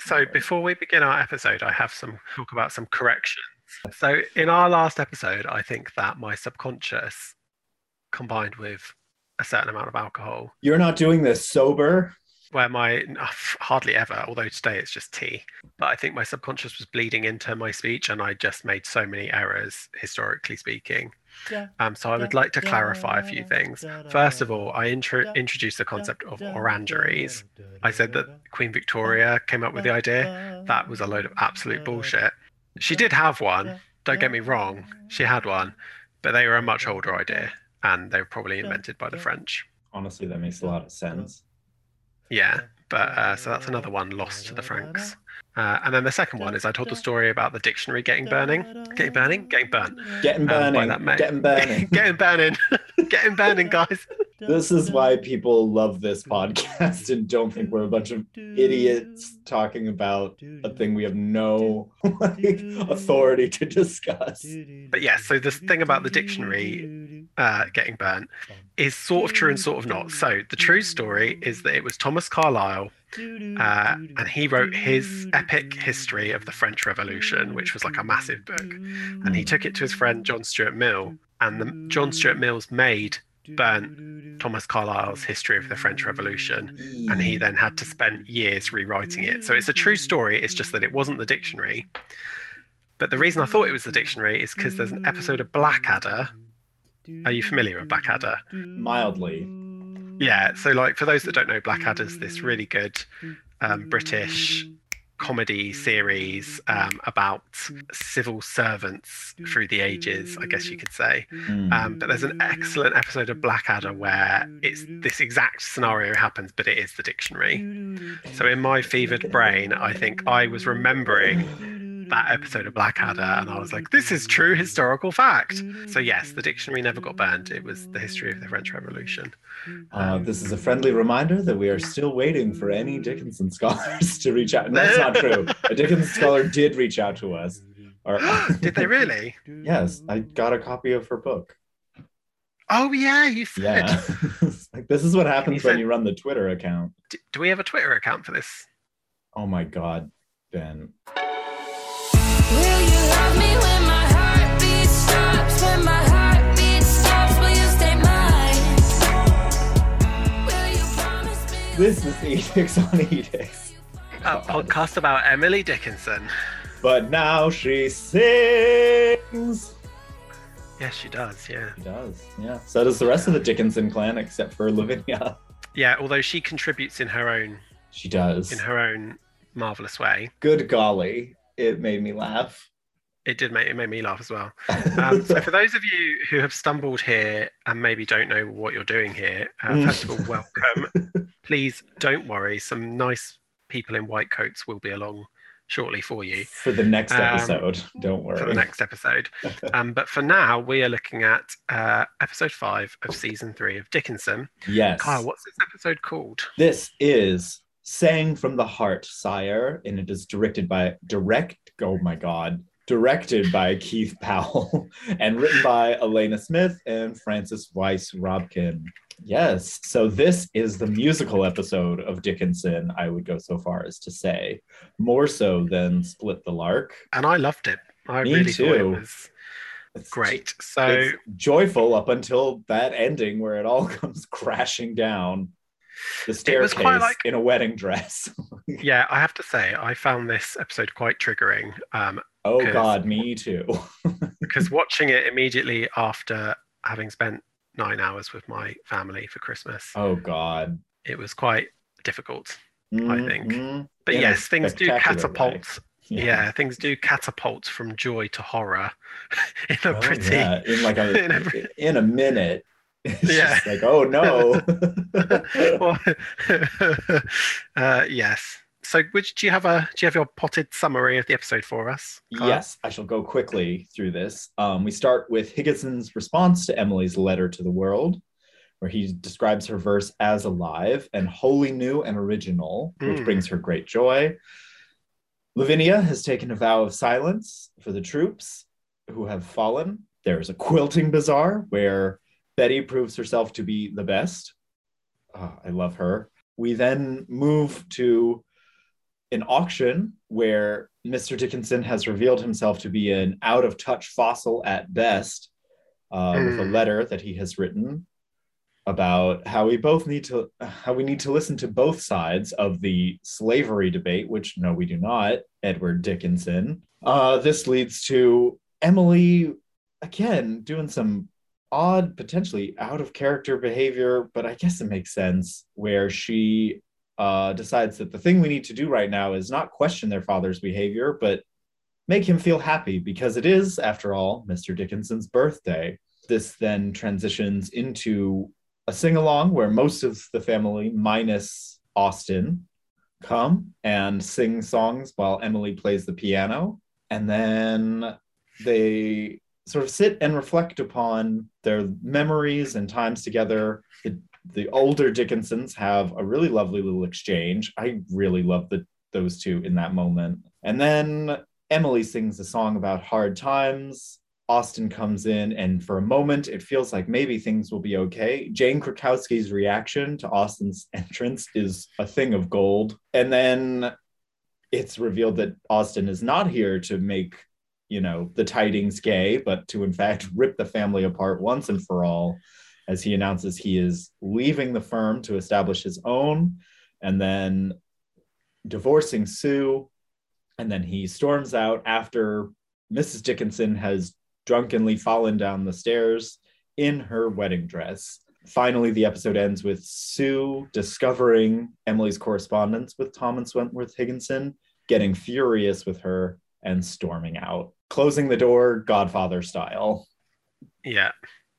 So before we begin our episode, I have some talk about some corrections. So in our last episode, I think that my subconscious combined with a certain amount of alcohol, You're not doing this sober. Where my hardly ever, although today it's just tea, but I think my subconscious was bleeding into my speech, and I just made so many errors historically speaking. Um, so I would like to clarify a few things. First of all, I intro- introduced the concept of orangeries. I said that Queen Victoria came up with the idea. That was a load of absolute bullshit. She did have one, don't get me wrong, she had one, but they were a much older idea and they were probably invented by the French. Honestly, that makes a lot of sense. Yeah, but uh, so that's another one lost to the Franks. Uh, and then the second one is I told the story about the dictionary getting burning, getting burning, getting burnt, Getting Um, burning. that mate. Getting burning. getting burning, getting burning, guys. this is why people love this podcast and don't think we're a bunch of idiots talking about a thing we have no like, authority to discuss. But yeah, so this thing about the dictionary uh, getting burnt is sort of true and sort of not. So the true story is that it was Thomas Carlyle, uh, and he wrote his epic history of the French Revolution, which was like a massive book, and he took it to his friend John Stuart Mill, and the, John Stuart Mill's maid burnt Thomas Carlyle's history of the French Revolution, and he then had to spend years rewriting it. So it's a true story. It's just that it wasn't the dictionary. But the reason I thought it was the dictionary is because there's an episode of Blackadder. Are you familiar with Blackadder? mildly. Yeah. So, like, for those that don't know, Blackadder's this really good um, British comedy series um, about civil servants through the ages, I guess you could say. Mm. Um, but there's an excellent episode of Blackadder where it's this exact scenario happens, but it is the dictionary. So in my fevered brain, I think I was remembering that episode of Blackadder, and I was like, "This is true historical fact." So yes, the dictionary never got burned. It was the history of the French Revolution. Uh, this is a friendly reminder that we are still waiting for any Dickinson scholars to reach out. And that's not true. A Dickinson scholar did reach out to us. Or, Did they really? Yes, I got a copy of her book. Oh yeah, you said. Yeah. like this is what happens you when send- you run the Twitter account. Do we have a Twitter account for this? Oh my god, Ben. This is Edicts on Edicts. A podcast about Emily Dickinson. But now she sings. Yes, she does. Yeah. She does, yeah. So does the rest of the Dickinson clan, except for Lavinia. Yeah. Although she contributes in her own She does. in her own marvelous way. Good golly, it made me laugh. It did make it made me laugh as well. Um, so for those of you who have stumbled here and maybe don't know what you're doing here, uh, first of all, welcome. Please don't worry. Some nice people in white coats will be along shortly for you for the next Um, episode, don't worry. for the next episode. Um, but for now, we are looking at uh, episode five of season three of Dickinson. yes. Kyle, what's this episode called? This is Sang from the Heart, Sire, and it is directed by direct. Oh my God, directed by Keith Powell and written by Alena Smith and Francis Weiss Robkin. Yes, so this is the musical episode of Dickinson. I would go so far as to say, more so than Split the Lark. And I loved it. I Me really thought it too. was It's great. So joyful up until that ending where it all comes crashing down the staircase like- in a wedding dress. yeah, I have to say, I found this episode quite triggering. Um, oh God, me too. because watching it immediately after having spent nine hours with my family for Christmas, oh God. it was quite difficult. I think. Mhm. But yes, things do catapult. way. Yeah. things do catapult from joy to horror in a Oh, pretty. yeah. In like a in a in a minute. It's Yeah. just like, oh no. Well, uh, yes. So, which do you have a do you have your potted summary of the episode for us? Kyle? Yes, I shall go quickly through this. Um, we start with Higginson's response to Emily's letter to the world, where he describes her verse as alive and wholly new and original, which Mm. brings her great joy. Lavinia has taken a vow of silence for the troops who have fallen. There's a quilting bazaar where Betty proves herself to be the best. Ah, I love her. We then move to an auction where Mr. Dickinson has revealed himself to be an out of touch fossil at best, uh, with a Mm. letter that he has written about how we both need to how we need to listen to both sides of the slavery debate, which no, we do not. Edward Dickinson. Uh, this leads to Emily again doing some odd, potentially out of character behavior, but I guess it makes sense where she uh, decides that the thing we need to do right now is not question their father's behavior, but make him feel happy because it is, after all, Mr. Dickinson's birthday. This then transitions into a sing along where most of the family, minus Austin, come and sing songs while Emily plays the piano. And then they sort of sit and reflect upon their memories and times together. The, the older Dickinsons have a really lovely little exchange. I really love the, those two in that moment. And then Emily sings a song about hard times. Austin comes in, and for a moment, it feels like maybe things will be okay. Jane Krakowski's reaction to Austin's entrance is a thing of gold. And then it's revealed that Austin is not here to make, you know, the tidings gay, but to in fact rip the family apart once and for all, as he announces he is leaving the firm to establish his own, and then divorcing Sue. And then he storms out after Mrs. Dickinson has drunkenly fallen down the stairs in her wedding dress. Finally, the episode ends with Sue discovering Emily's correspondence with Thomas Wentworth Higginson, getting furious with her, and storming out, closing the door Godfather style. Yeah.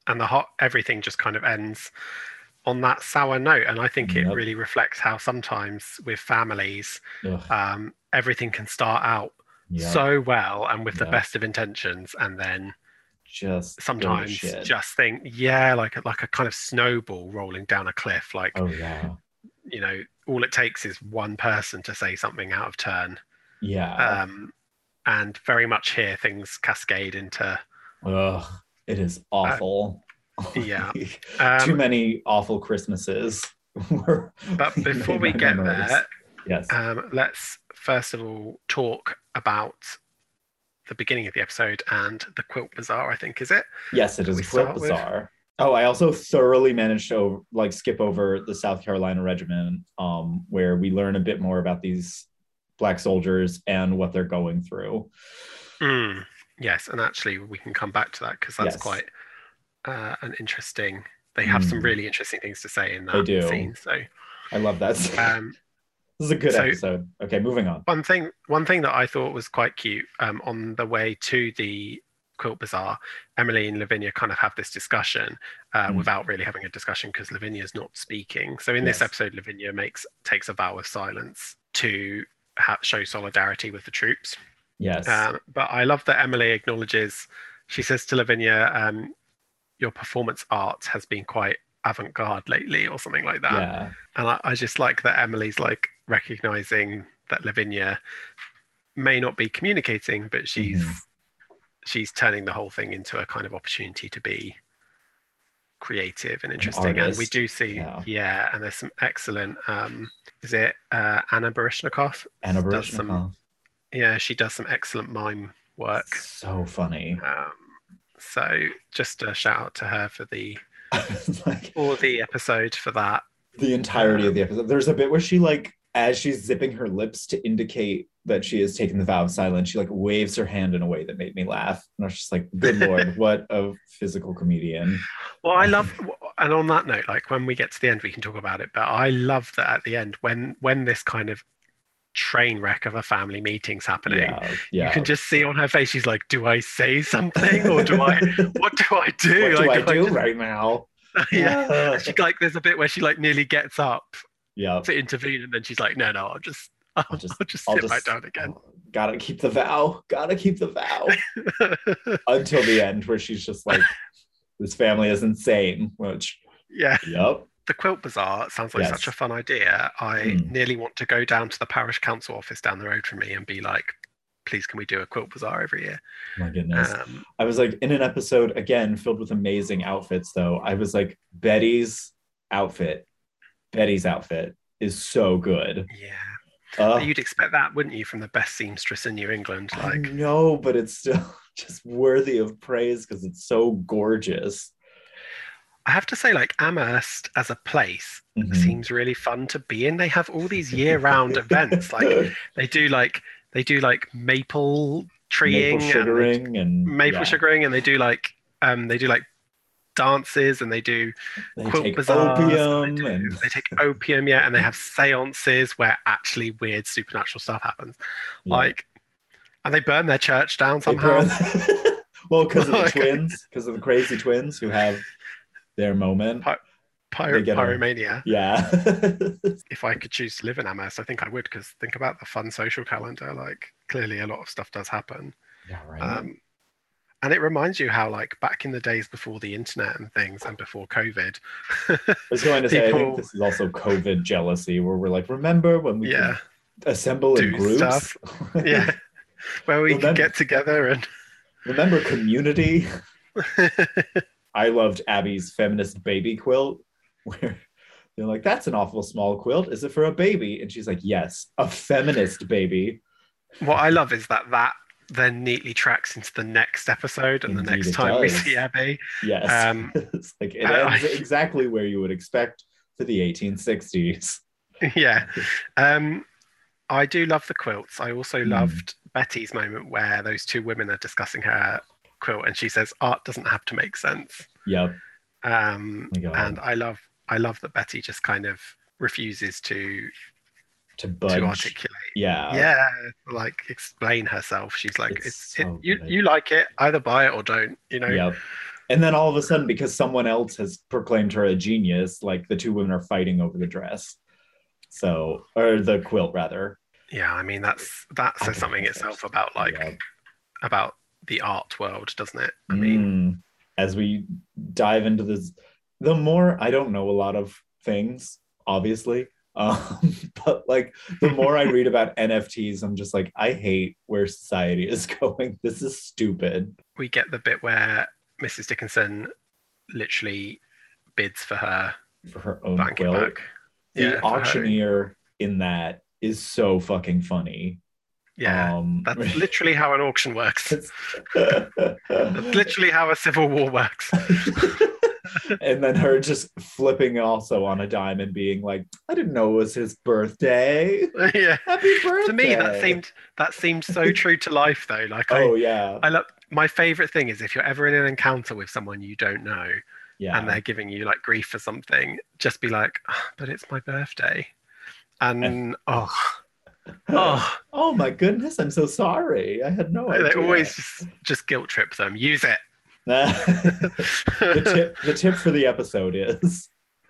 And the hot everything just kind of ends on that sour note. And I think it Yep. really reflects how sometimes with families, um, everything can start out yeah, so well and with the best of intentions and then just sometimes shit. just think yeah like a, like a kind of snowball rolling down a cliff like oh yeah, you know all it takes is one person to say something out of turn yeah. um and very much here things cascade into Ugh, it is awful. yeah. Too um, many awful Christmases. but before we get memories. there yes, um let's first of all talk about the beginning of the episode and the quilt bazaar i think is it yes, it is Quilt start with- Bazaar. Oh, I also thoroughly managed to like skip over the South Carolina Regiment, um, where we learn a bit more about these black soldiers and what they're going through. Mm, yes, and actually we can come back to that because that's Yes. quite uh, an interesting. They have some Mm. really interesting things to say in that scene. So, I love that. um, this is a good so- episode. Okay, moving on. one thing, one thing that I thought was quite cute um, on the way to the quilt bazaar, Emily and Lavinia kind of have this discussion uh, Mm. without really having a discussion because Lavinia's not speaking. So in this episode, Lavinia makes takes a vow of silence to ha- show solidarity with the troops. Yes. Um, but I love that Emily acknowledges. She says to Lavinia, um, "Your performance art has been quite avant-garde lately," or something like that. yeah. And I, I just like that Emily's like recognizing that Lavinia may not be communicating, but she's Mhm. she's turning the whole thing into a kind of opportunity to be creative and interesting. And we do see, yeah. yeah. and there's some excellent. Um, is it uh, Anna Baryshnikov? Anna does some-. Yeah, she does some excellent mime work. So funny. Um, so just a shout out to her for the like or the episode for that. the entirety of the episode. There's a bit where she like, as she's zipping her lips to indicate that she has taken the vow of silence, she like waves her hand in a way that made me laugh. And I was just like, good lord, what a physical comedian. Well, I love, and on that note, like when we get to the end, we can talk about it. But I love that at the end, when when this kind of train wreck of a family meeting's happening, Yeah. Yeah. you can just see on her face, she's like, "Do I say something or do I? What do I do? what do like, I do just- right now? yeah." She like, there's a bit where she like nearly gets up yeah. to intervene, and then she's like, "No, no, I'll just, I'll, I'll just- I'll just I'll sit just back down again." Gotta keep the vow. Gotta keep the vow. Until the end, where she's just like, this family is insane. Which, yeah. yep. The quilt bazaar sounds like Yes. such a fun idea. I Hmm. nearly want to go down to the parish council office down the road from me and be like, please, can we do a quilt bazaar every year? My goodness. Um, I was like in an episode again filled with amazing outfits though. I was like Betty's outfit. Betty's outfit is so good. yeah. Uh, You'd expect that, wouldn't you, from the best seamstress in New England? Like, no but it's still just worthy of praise because it's so gorgeous. I have to say, like Amherst as a place Mhm. seems really fun to be in. They have all these year-round events. Like they do, like they do like maple treeing, maple and sugaring and maple yeah, sugaring, and they do like um they do like dances and they do They quilt take bazaars, and opium They, do- and they take opium, yeah, and they have seances where actually weird supernatural stuff happens. Yeah. Like, and they burn their church down somehow. well, because of the twins, because of the crazy twins who have their moment. Pyro, they get a- pyromania. Yeah. If I could choose to live in Amherst, I think I would. Because think about the fun social calendar. Like, clearly, a lot of stuff does happen. yeah, right. Um, and it reminds you how, like, back in the days before the internet and things, and before COVID, I was going to say, I think this is also COVID jealousy, where we're like, remember when we yeah, assemble in groups? yeah, where we could Remember- get together and remember community? I loved Abby's feminist baby quilt, where they're like, "That's an awful small quilt. Is it for a baby?" And she's like, "Yes, a feminist baby." what I love is that that then neatly tracks into the next episode and the next time we see Abby. Yes, Um, it's like it I- ends exactly where you would expect for the 1860s. yeah. Um, I do love the quilts. I also Hmm. loved Betty's moment where those two women are discussing her quilt and she says, art doesn't have to make sense. Yep. Um, God. and I love I love that Betty just kind of refuses to To to articulate. Yeah. yeah, like explain herself. She's like, It's it's, it, you you like it, either buy it or don't. You know, Yep. And then all of a sudden, because someone else has proclaimed her a genius, like the two women are fighting over the dress. So, or the quilt rather. Yeah, I mean that's that says something itself about like about the art world, doesn't it? I mean, Mm. as we dive into this, the more I don't know a lot of things, obviously. Um, but like the more I read about NFTs, I'm just like, I hate where society is going. This is stupid. we get the bit where Mrs. Dickinson literally bids for her For her own quilt. The Yeah, auctioneer in that is so fucking funny. Yeah, Um, that's literally how an auction works. That's literally how a civil war works. and then her just flipping also on a dime and being like, I didn't know it was his birthday. yeah. Happy birthday. To me, that seemed that seemed so true to life, though. Like I, Oh, yeah. I love my favorite thing is if you're ever in an encounter with someone you don't know Yeah. and they're giving you like grief for something, just be like, "Ah, "But it's my birthday," and oh, oh, oh, my goodness. I'm so sorry. I had no idea. they always just just guilt trip them. Use it. the, tip, the tip for the episode is.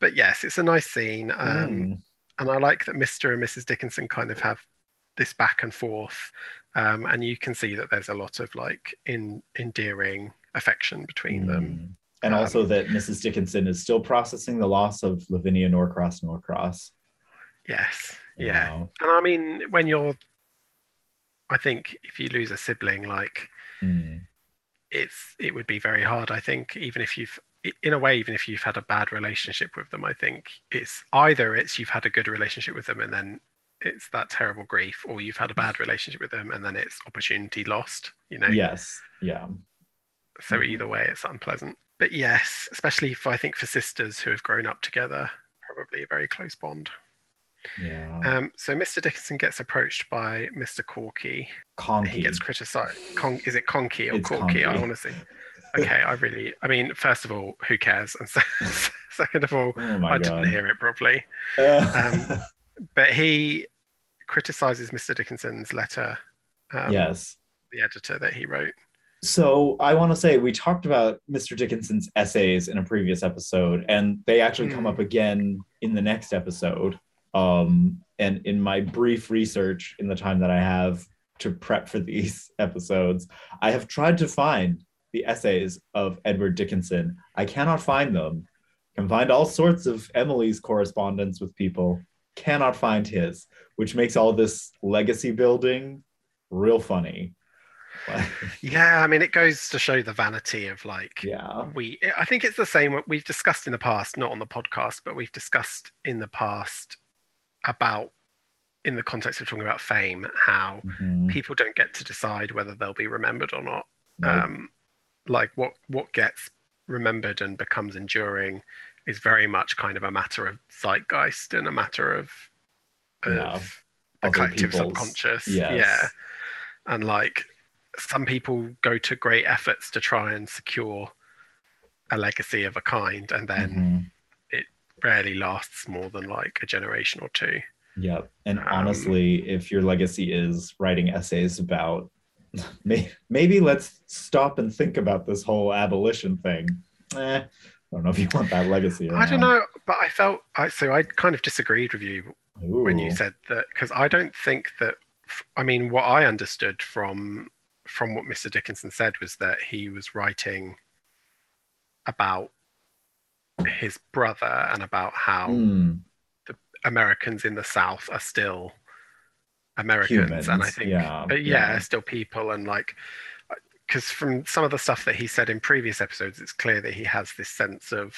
but yes, it's a nice scene, um, Mm. and I like that Mr. and Mrs. Dickinson kind of have this back and forth, um, and you can see that there's a lot of like in endearing affection between them. Mm. And Um, also that Mrs. Dickinson is still processing the loss of Lavinia Norcross Norcross. Yes, yeah, know. and I mean when you're, I think if you lose a sibling, like Mm. it's it would be very hard. I think even if you've in a way, even if you've had a bad relationship with them, I think it's either it's you've had a good relationship with them and then it's that terrible grief, or you've had a bad relationship with them and then it's opportunity lost. You know. Yes. Yeah. So Mhm. either way, it's unpleasant. But yes, especially for I think for sisters who have grown up together, probably a very close bond. Yeah. Um, so Mr. Dickinson gets approached by Mr. Corky. He gets criticised. Con- is it Conky or It's Corky? I want to see. Okay, I really. I mean, first of all, who cares? And se- second of all, oh I god. didn't hear it properly. Uh, But he criticizes Mr. Dickinson's letter. Um, yes. The editor that he wrote. So I want to say we talked about Mr. Dickinson's essays in a previous episode, and they actually come Hmm. up again in the next episode. Um, and in my brief research in the time that I have to prep for these episodes, I have tried to find the essays of Edward Dickinson. I cannot find them. Can find all sorts of Emily's correspondence with people. Cannot find his, which makes all this legacy building real funny. Yeah, I mean, it goes to show the vanity of like yeah. we. I think it's the same. what We've discussed in the past, not on the podcast, but we've discussed in the past about in the context of talking about fame how Mhm. people don't get to decide whether they'll be remembered or not um, like what what gets remembered and becomes enduring is very much kind of a matter of zeitgeist and a matter of, of Yeah. the collective subconscious yes. yeah and like some people go to great efforts to try and secure a legacy of a kind and then Mhm. Rarely lasts more than like a generation or two Yep. And Um, honestly, if your legacy is writing essays about may, maybe let's stop and think about this whole abolition thing. Eh, I don't know if you want that legacy. i don't know but i felt I, so i kind of disagreed with you know when you said that because I don't think that I mean what I understood from from what Mr. Dickinson said was that he was writing about his brother and about how Mm, Americans in the South are still Americans and I Humans, think yeah, uh, yeah, yeah. still people and like because from some of the stuff that he said in previous episodes it's clear that he has this sense of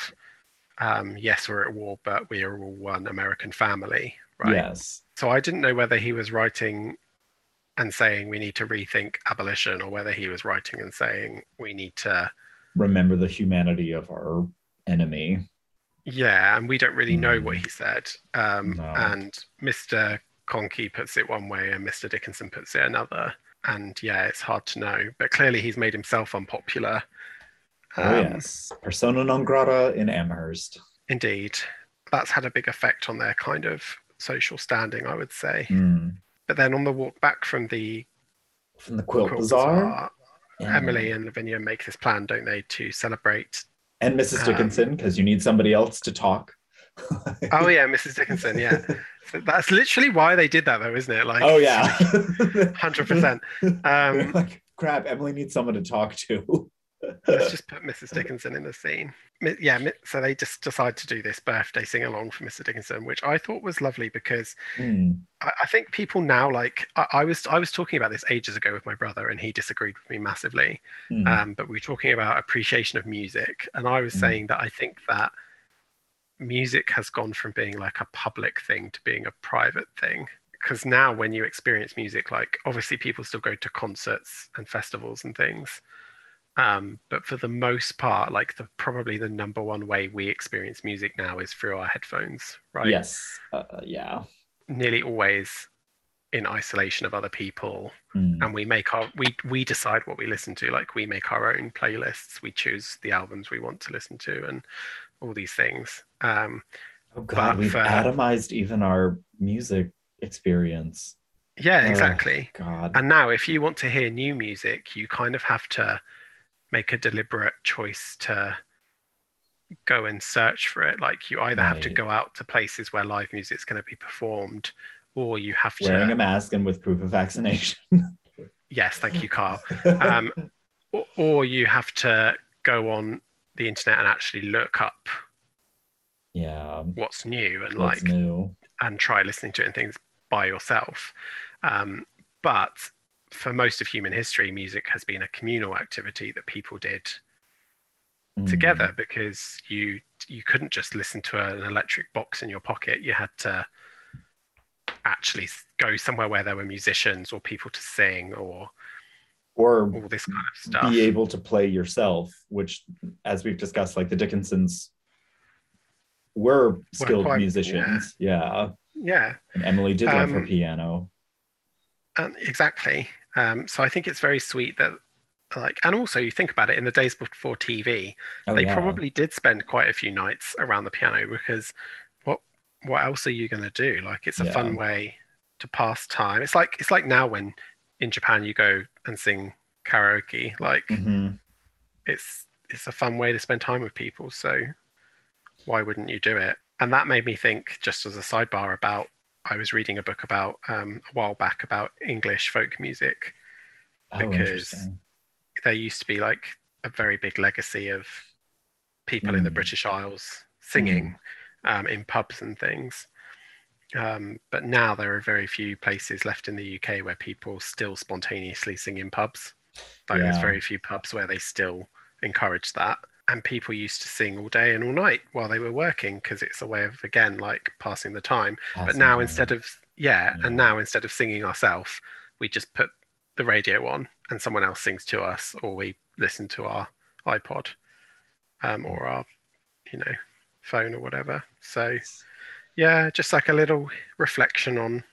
um, yes we're at war but we are all one American family right Yes. so I didn't know whether he was writing and saying we need to rethink abolition or whether he was writing and saying we need to Remember the humanity of our enemy. yeah and we don't really know what Mm. he said um, No. and mr conkey puts it one way and mr dickinson puts it another and yeah it's hard to know but clearly he's made himself unpopular Oh, Um, yes. Persona non grata in Amherst. indeed that's had a big effect on their kind of social standing i would say Mm. but then on the walk back from the From the Quilt, Quilt Bazaar. Bazaar, Yeah. emily and lavinia make this plan don't they to celebrate And Mrs. um, Dickinson, because you need somebody else to talk. Oh yeah, Mrs. Dickinson. Yeah, so that's literally why they did that, though, isn't it? Like, oh, yeah. hundred percent. Um, like, crap, Emily needs someone to talk to. Let's just put Mrs. Dickinson in the scene. Yeah, so they just decide to do this birthday sing along for Mr. Dickinson, which I thought was lovely because Hmm. I, I think people now like I, I was I was talking about this ages ago with my brother, and he disagreed with me massively. Hmm. um, but we were talking about appreciation of music and i was Mm. saying that i think that music has gone from being like a public thing to being a private thing because now when you experience music like obviously people still go to concerts and festivals and things um, but for the most part like the probably the number one way we experience music now is through our headphones right Yes. Uh, yeah. nearly always in isolation of other people Hmm. and we make our we we decide what we listen to like we make our own playlists we choose the albums we want to listen to and all these things um Oh, God, but we've for- atomized even our music experience. yeah Ugh. exactly God. and now if you want to hear new music you kind of have to make a deliberate choice to go and search for it like you either have to go out to places where live music's going to be performed or you have Wearing to wearing a mask and with proof of vaccination. yes thank you carl um, or, or you have to go on the internet and actually look up yeah. what's new and What's like new? and try listening to it and things by yourself um, but for most of human history music has been a communal activity that people did Hmm. together because you you couldn't just listen to an electric box in your pocket you had to actually go somewhere where there were musicians or people to sing or Or all this kind of stuff be able to play yourself, which, as we've discussed, like the Dickinsons were skilled quite- musicians. Yeah. yeah And Emily did love her Um, piano. Um, exactly. Um, so I think it's very sweet that, like, and also you think about it in the days before TV, Oh, they yeah. probably did spend quite a few nights around the piano because what what else are you going to do? Like, it's a Yeah. fun way to pass time. It's like it's like now when in Japan you go and sing karaoke. Like, Mhm. it's it's a fun way to spend time with people. So why wouldn't you do it? And that made me think, just as a sidebar, about I was reading a book about um, a while back about English folk music. Oh, because- interesting. There used to be like a very big legacy of people in the Mm. British Isles singing um, in pubs and things. Um, but now there are very few places left in the UK where people still spontaneously sing in pubs. Like there's very few pubs where they still encourage that. And people used to sing all day and all night while they were working because it's a way of again like passing the time. But now instead of yeah, Yeah. and now instead of singing ourselves we just put the radio on and someone else sings to us or we listen to our ipod um, or our you know phone or whatever. So yeah just like a little reflection on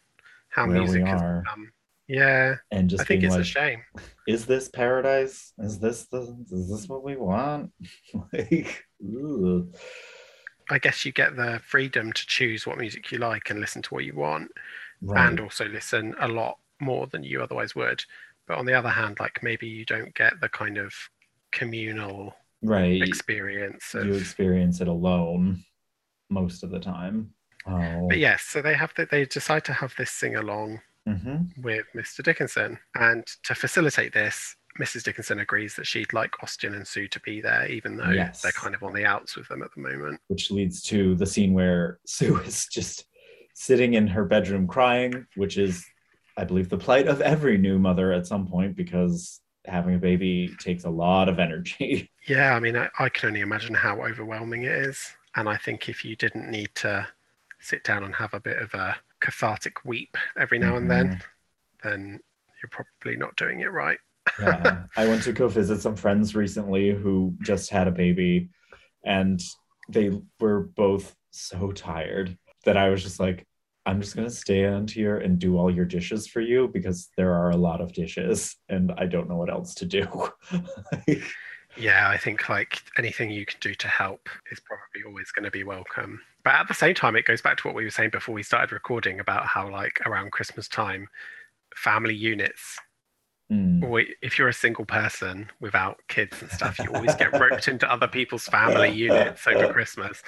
how Where music has become yeah and just i think it's like, a shame is this paradise? Is this the is this what we want? like, ooh. i guess you get the freedom to choose what music you like and listen to what you want right. and also listen a lot more than you otherwise would. But on the other hand, like maybe you don't get the kind of communal right. experience of. you experience it alone most of the time. Oh. But yes, so they have that. They decide to have this sing along hmm with Mr. Dickinson, and to facilitate this, Mrs. Dickinson agrees that she'd like Austin and Sue to be there, even though Yes. they're kind of on the outs with them at the moment. Which leads to the scene where Sue is just sitting in her bedroom crying, which is, I believe, the plight of every new mother at some point because having a baby takes a lot of energy. Yeah, I mean, I, I can only imagine how overwhelming it is. And I think if you didn't need to sit down and have a bit of a cathartic weep every now and then, mm-hmm. then you're probably not doing it right. yeah. I went to go visit some friends recently who just had a baby, and they were both so tired that I was just like, I'm just gonna stand here and do all your dishes for you because there are a lot of dishes and I don't know what else to do. Yeah, I think like anything you can do to help is probably always going to be welcome. But at the same time, it goes back to what we were saying before we started recording about how, like, around Christmas time, family units Mm. or if you're a single person without kids and stuff, you always get roped into other people's family units over Christmas.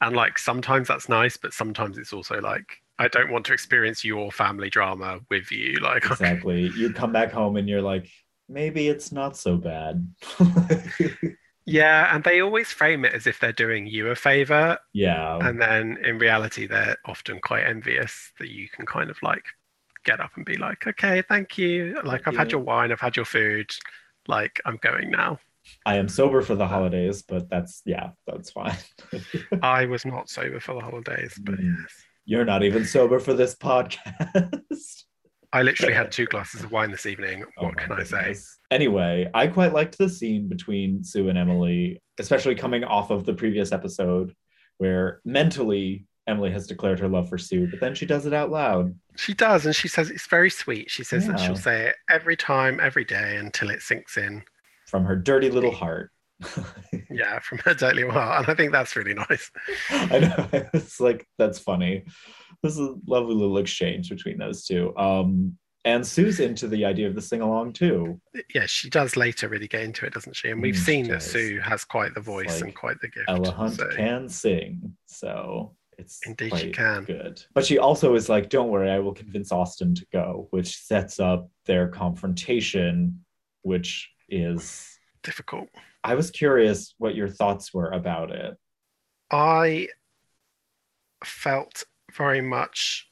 And like sometimes that's nice, but sometimes it's also like, I don't want to experience your family drama with you. Like, Exactly. You come back home and you're like, maybe it's not so bad. yeah. And they always frame it as if they're doing you a favor. yeah. And then in reality, they're often quite envious that you can kind of like get up and be like, okay, thank you. Like, I've had your wine, I've had your food. Like, I'm going now. I am sober for the holidays, but that's yeah, that's fine. I was not sober for the holidays, but Mm. yes. You're not even sober for this podcast. I literally had two glasses of wine this evening. Oh What my can I say? Anyway, I quite liked the scene between Sue and Emily, especially coming off of the previous episode where mentally Emily has declared her love for Sue, but then she does it out loud. She does, and she says it's very sweet. She says that she'll say it every time, every day until it sinks in. from her dirty little heart. Yeah, from her dirty little heart. And I think that's really nice. I know. It's like that's funny. This is a lovely little exchange between those two. Um, and Sue's into the idea of the sing along too. Yeah, she does later really get into it, doesn't she? And we've Mm, seen that. Sue has quite the voice like and quite the gift. Ella Hunt so- can sing, so it's Indeed she can. good. But she also is like, "Don't worry, I will convince Austin to go," which sets up their confrontation, which is. difficult. I was curious what your thoughts were about it. I felt very much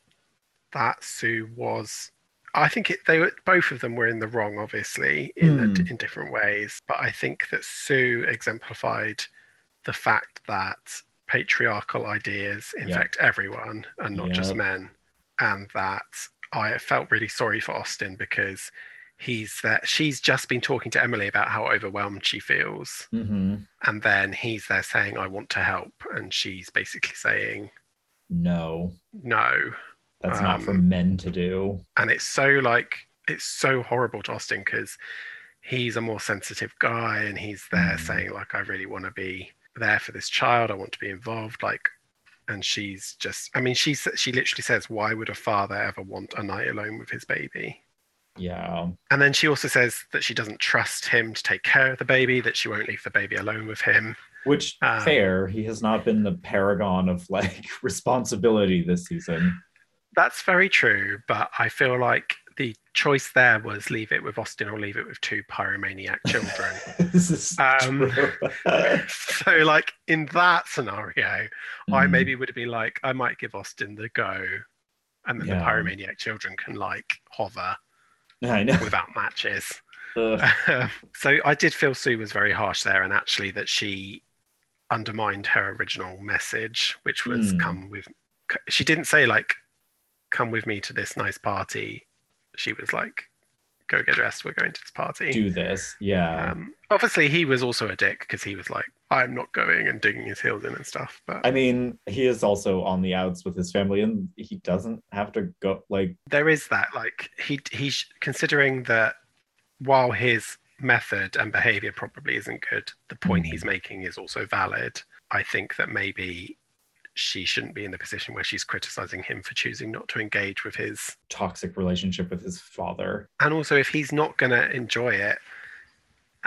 that Sue was. I think it, they were both of them were in the wrong, obviously, in a- Hmm. in different ways. But I think that Sue exemplified the fact that patriarchal ideas infect everyone and not just men, and that I felt really sorry for Austin because he's that she's just been talking to Emily about how overwhelmed she feels hmm and then he's there saying i want to help and she's basically saying No, no that's not for Um, men to do. and it's so like it's so horrible to austin because he's a more sensitive guy and he's there Mm. saying like i really want to be there for this child i want to be involved like and she's just i mean she's she literally says why would a father ever want a night alone with his baby Yeah. and then she also says that she doesn't trust him to take care of the baby that she won't leave the baby alone with him Which Um, fair, he has not been the paragon of like responsibility this season. That's very true, but I feel like the choice there was leave it with Austin or leave it with two pyromaniac children. this is Um, so, like in that scenario, I Mm, maybe would have been like, I might give Austin the go, and then Yeah. the pyromaniac children can like hover I know. without matches. Ugh. so I did feel Sue was very harsh there, and actually that she undermined her original message, which was Hmm. come with. She didn't say like, "Come with me to this nice party." She was like, "Go get dressed. We're going to this party." Do this. Yeah. Um, obviously, he was also a dick because he was like, "I'm not going," and digging his heels in and stuff. But I mean, he is also on the outs with his family, and he doesn't have to go. Like, there is that like he he's considering that while his method and behavior probably isn't good the point Mhm. he's making is also valid i think that maybe she shouldn't be in the position where she's criticizing him for choosing not to engage with his toxic relationship with his father. and also if he's not going to enjoy it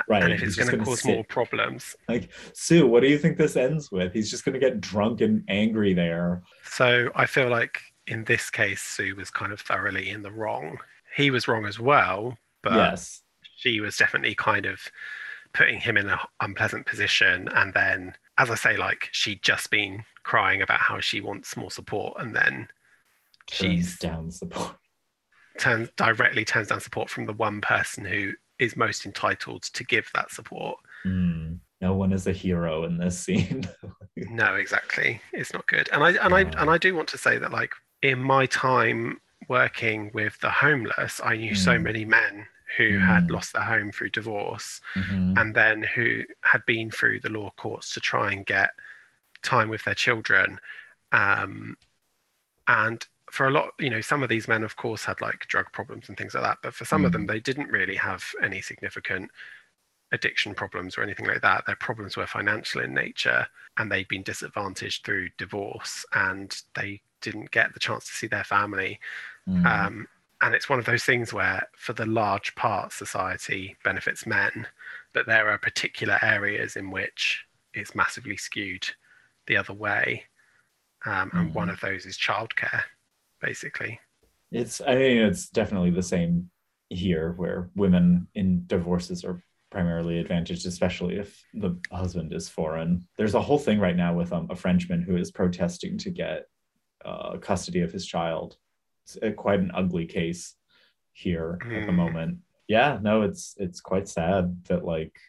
Right. and if it's going to cause sit- more problems Like, Sue, what do you think this ends with? He's just going to get drunk and angry there. so i feel like in this case sue was kind of thoroughly in the wrong he was wrong as well but yes. she was definitely kind of putting him in an unpleasant position and then as i say like she'd just been crying about how she wants more support and then she's down support. turns directly turns down support from the one person who is most entitled to give that support Hmm. No one is a hero in this scene. no exactly it's not good and i and i and i do want to say that like in my time working with the homeless i knew so Mm. many men who had Mm. lost their home through divorce Mhm. and then who had been through the law courts to try and get time with their children. Um, and for a lot, you know, some of these men, of course, had like drug problems and things like that. But for some of them, they didn't really have any significant addiction problems or anything like that. Their problems were financial in nature and they'd been disadvantaged through divorce and they didn't get the chance to see their family. Mm. Um, and it's one of those things where, for the large part, society benefits men, but there are particular areas in which it's massively skewed the other way. Um, and one Mhm. of those is childcare, basically. It's I mean it's definitely the same here where women in divorces are primarily advantaged, especially if the husband is foreign. There's a whole thing right now with um, a Frenchman who is protesting to get uh, custody of his child. It's a, quite an ugly case here at the Mm. moment. Yeah, no, it's it's quite sad that like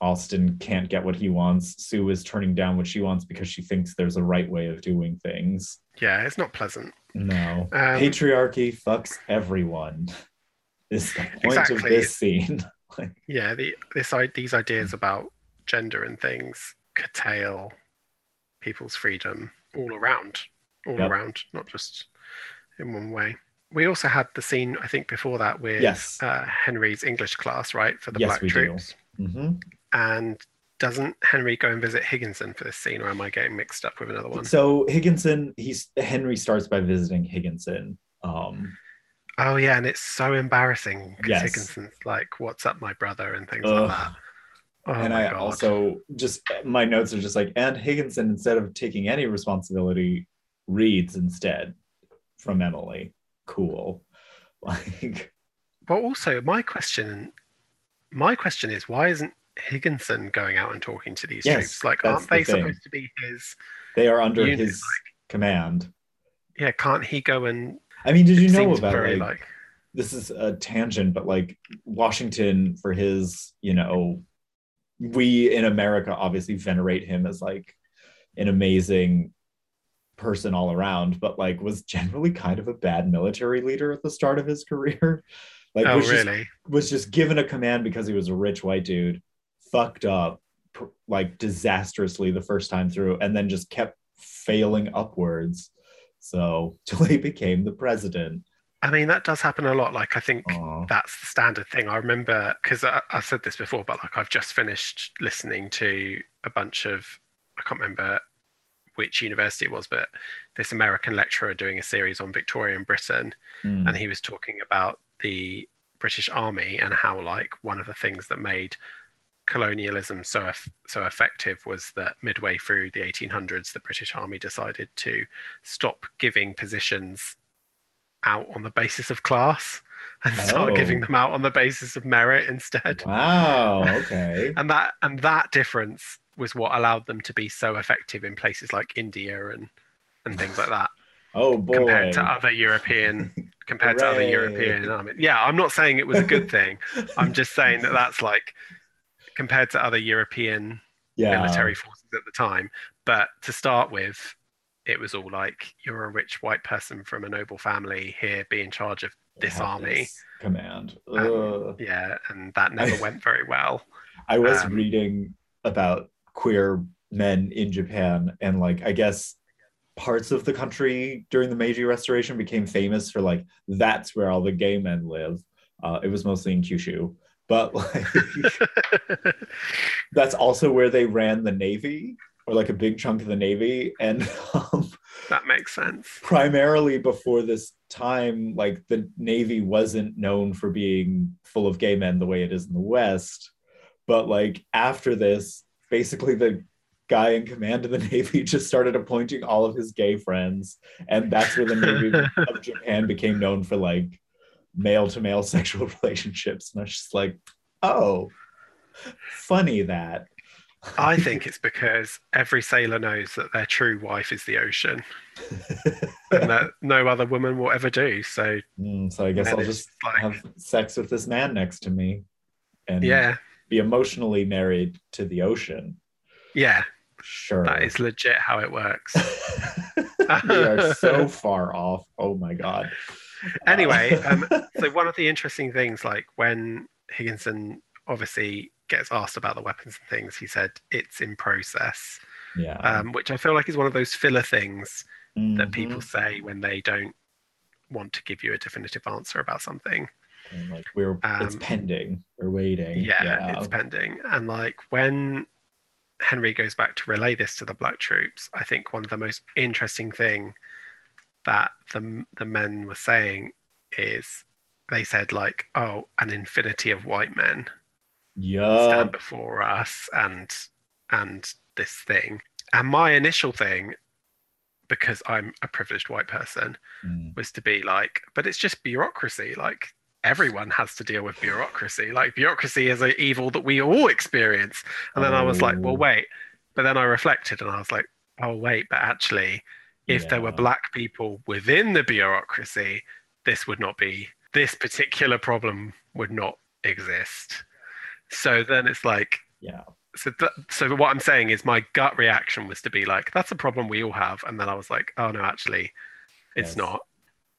Austin can't get what he wants. Sue is turning down what she wants because she thinks there's a right way of doing things. Yeah, it's not pleasant. No. Um, Patriarchy fucks everyone. Is the point of this scene. like, Yeah, the, this these ideas about gender and things curtail people's freedom all around, all Yep. around, not just in one way. We also had the scene, I think, before that with Yes. uh, Henry's English class, right, for the Yes, black we do. troops. mhm. And doesn't Henry go and visit Higginson for this scene, or am I getting mixed up with another one? So Higginson, he's Henry starts by visiting Higginson. Um, Oh yeah, and it's so embarrassing because Yes. Higginson's like, "What's up, my brother?" and things ugh. like that. Oh and I god! also just my notes are just like, and Higginson, instead of taking any responsibility, reads instead from Emily. Cool. Like, But also, my question, my question is, why isn't Higginson going out and talking to these Yes, troops? Like, aren't they the supposed to be his? they are under Unit, his command. Yeah, can't he go and? I mean, did you know about very like, like this is a tangent, but like Washington for his, you know, we in America obviously venerate him as like an amazing person all around, but like was generally kind of a bad military leader at the start of his career. Like oh was just really? was just given a command because he was a rich white dude, fucked up like disastrously the first time through, and then just kept failing upwards. So till he became the president. I mean, that does happen a lot. Like, I think Aw. that's the standard thing. I remember because I, I said this before, but like I've just finished listening to a bunch of I can't remember which university it was, but this American lecturer doing a series on Victorian Britain, Mm. and he was talking about the British Army and how like one of the things that made colonialism so so effective was that midway through the 1800s the British Army decided to stop giving positions out on the basis of class and start Oh. giving them out on the basis of merit instead Wow. Okay. and that and that difference was what allowed them to be so effective in places like India and and things like that Oh boy. compared to other European compared to other Hooray. European armies. Yeah, I'm not saying it was a good thing. I'm just saying that that's like compared to other European yeah. military forces at the time. But to start with, it was all like you're a rich white person from a noble family here, be in charge of this army. this command. Um, Yeah, and that never went very well. I was um, reading about queer men in Japan, and like I guess parts of the country during the Meiji Restoration became famous for like that's where all the gay men live. Uh, it was mostly in Kyushu, but like that's also where they ran the navy, or like a big chunk of the navy, and um, that makes sense. primarily before this time, like the Navy wasn't known for being full of gay men the way it is in the West. But like after this, basically the guy in command of the Navy just started appointing all of his gay friends. And that's where the Navy of Japan became known for like male to male sexual relationships. And I was just like, oh, funny that. I think it's because every sailor knows that their true wife is the ocean and that no other woman will ever do. So Mm, so I guess I'll just like, have sex with this man next to me and yeah, be emotionally married to the ocean. yeah, Sure. that is legit how it works. we are so far off. Oh my god. Anyway, um, so one of the interesting things, like when Higginson obviously gets asked about the weapons and things, he said it's in process, yeah. um, which I feel like is one of those filler things that Mhm. people say when they don't want to give you a definitive answer about something. And, like we're it's um, pending. We're waiting. Yeah, it's pending. And like when Henry goes back to relay this to the black troops, I think one of the most interesting thing that the the men were saying is they said like, "Oh, an infinity of white men yeah stand before us," and and this thing. And my initial thing, because I'm a privileged white person, Mm. was to be like, but it's just bureaucracy. Like everyone has to deal with bureaucracy. Like bureaucracy is an evil that we all experience. And then I was like, well, Oh. wait. But then I reflected and I was like, oh, wait, but actually, if there were black people within the bureaucracy, this would not be, this particular problem would not exist. So then it's like, Yeah. so th- so what I'm saying is my gut reaction was to be like, that's a problem we all have. And then I was like, oh, no, actually, it's Yes. not.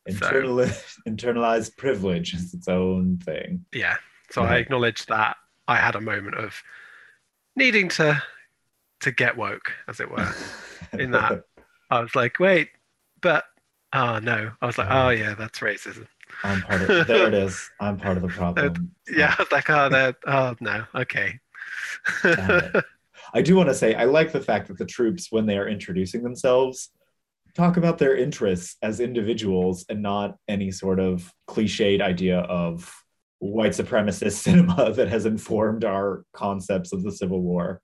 So- internalized privilege is its own thing. yeah so i Yeah. acknowledge that i had a moment of needing to to get woke as it were In that. i was like wait but oh no i was like Oh. oh yeah that's racism I'm part of there it is. I'm part of the problem. yeah i was like oh that oh no okay I do want to say I like the fact that the troops, when they are introducing themselves, talk about their interests as individuals and not any sort of cliched idea of white supremacist cinema that has informed our concepts of the Civil War.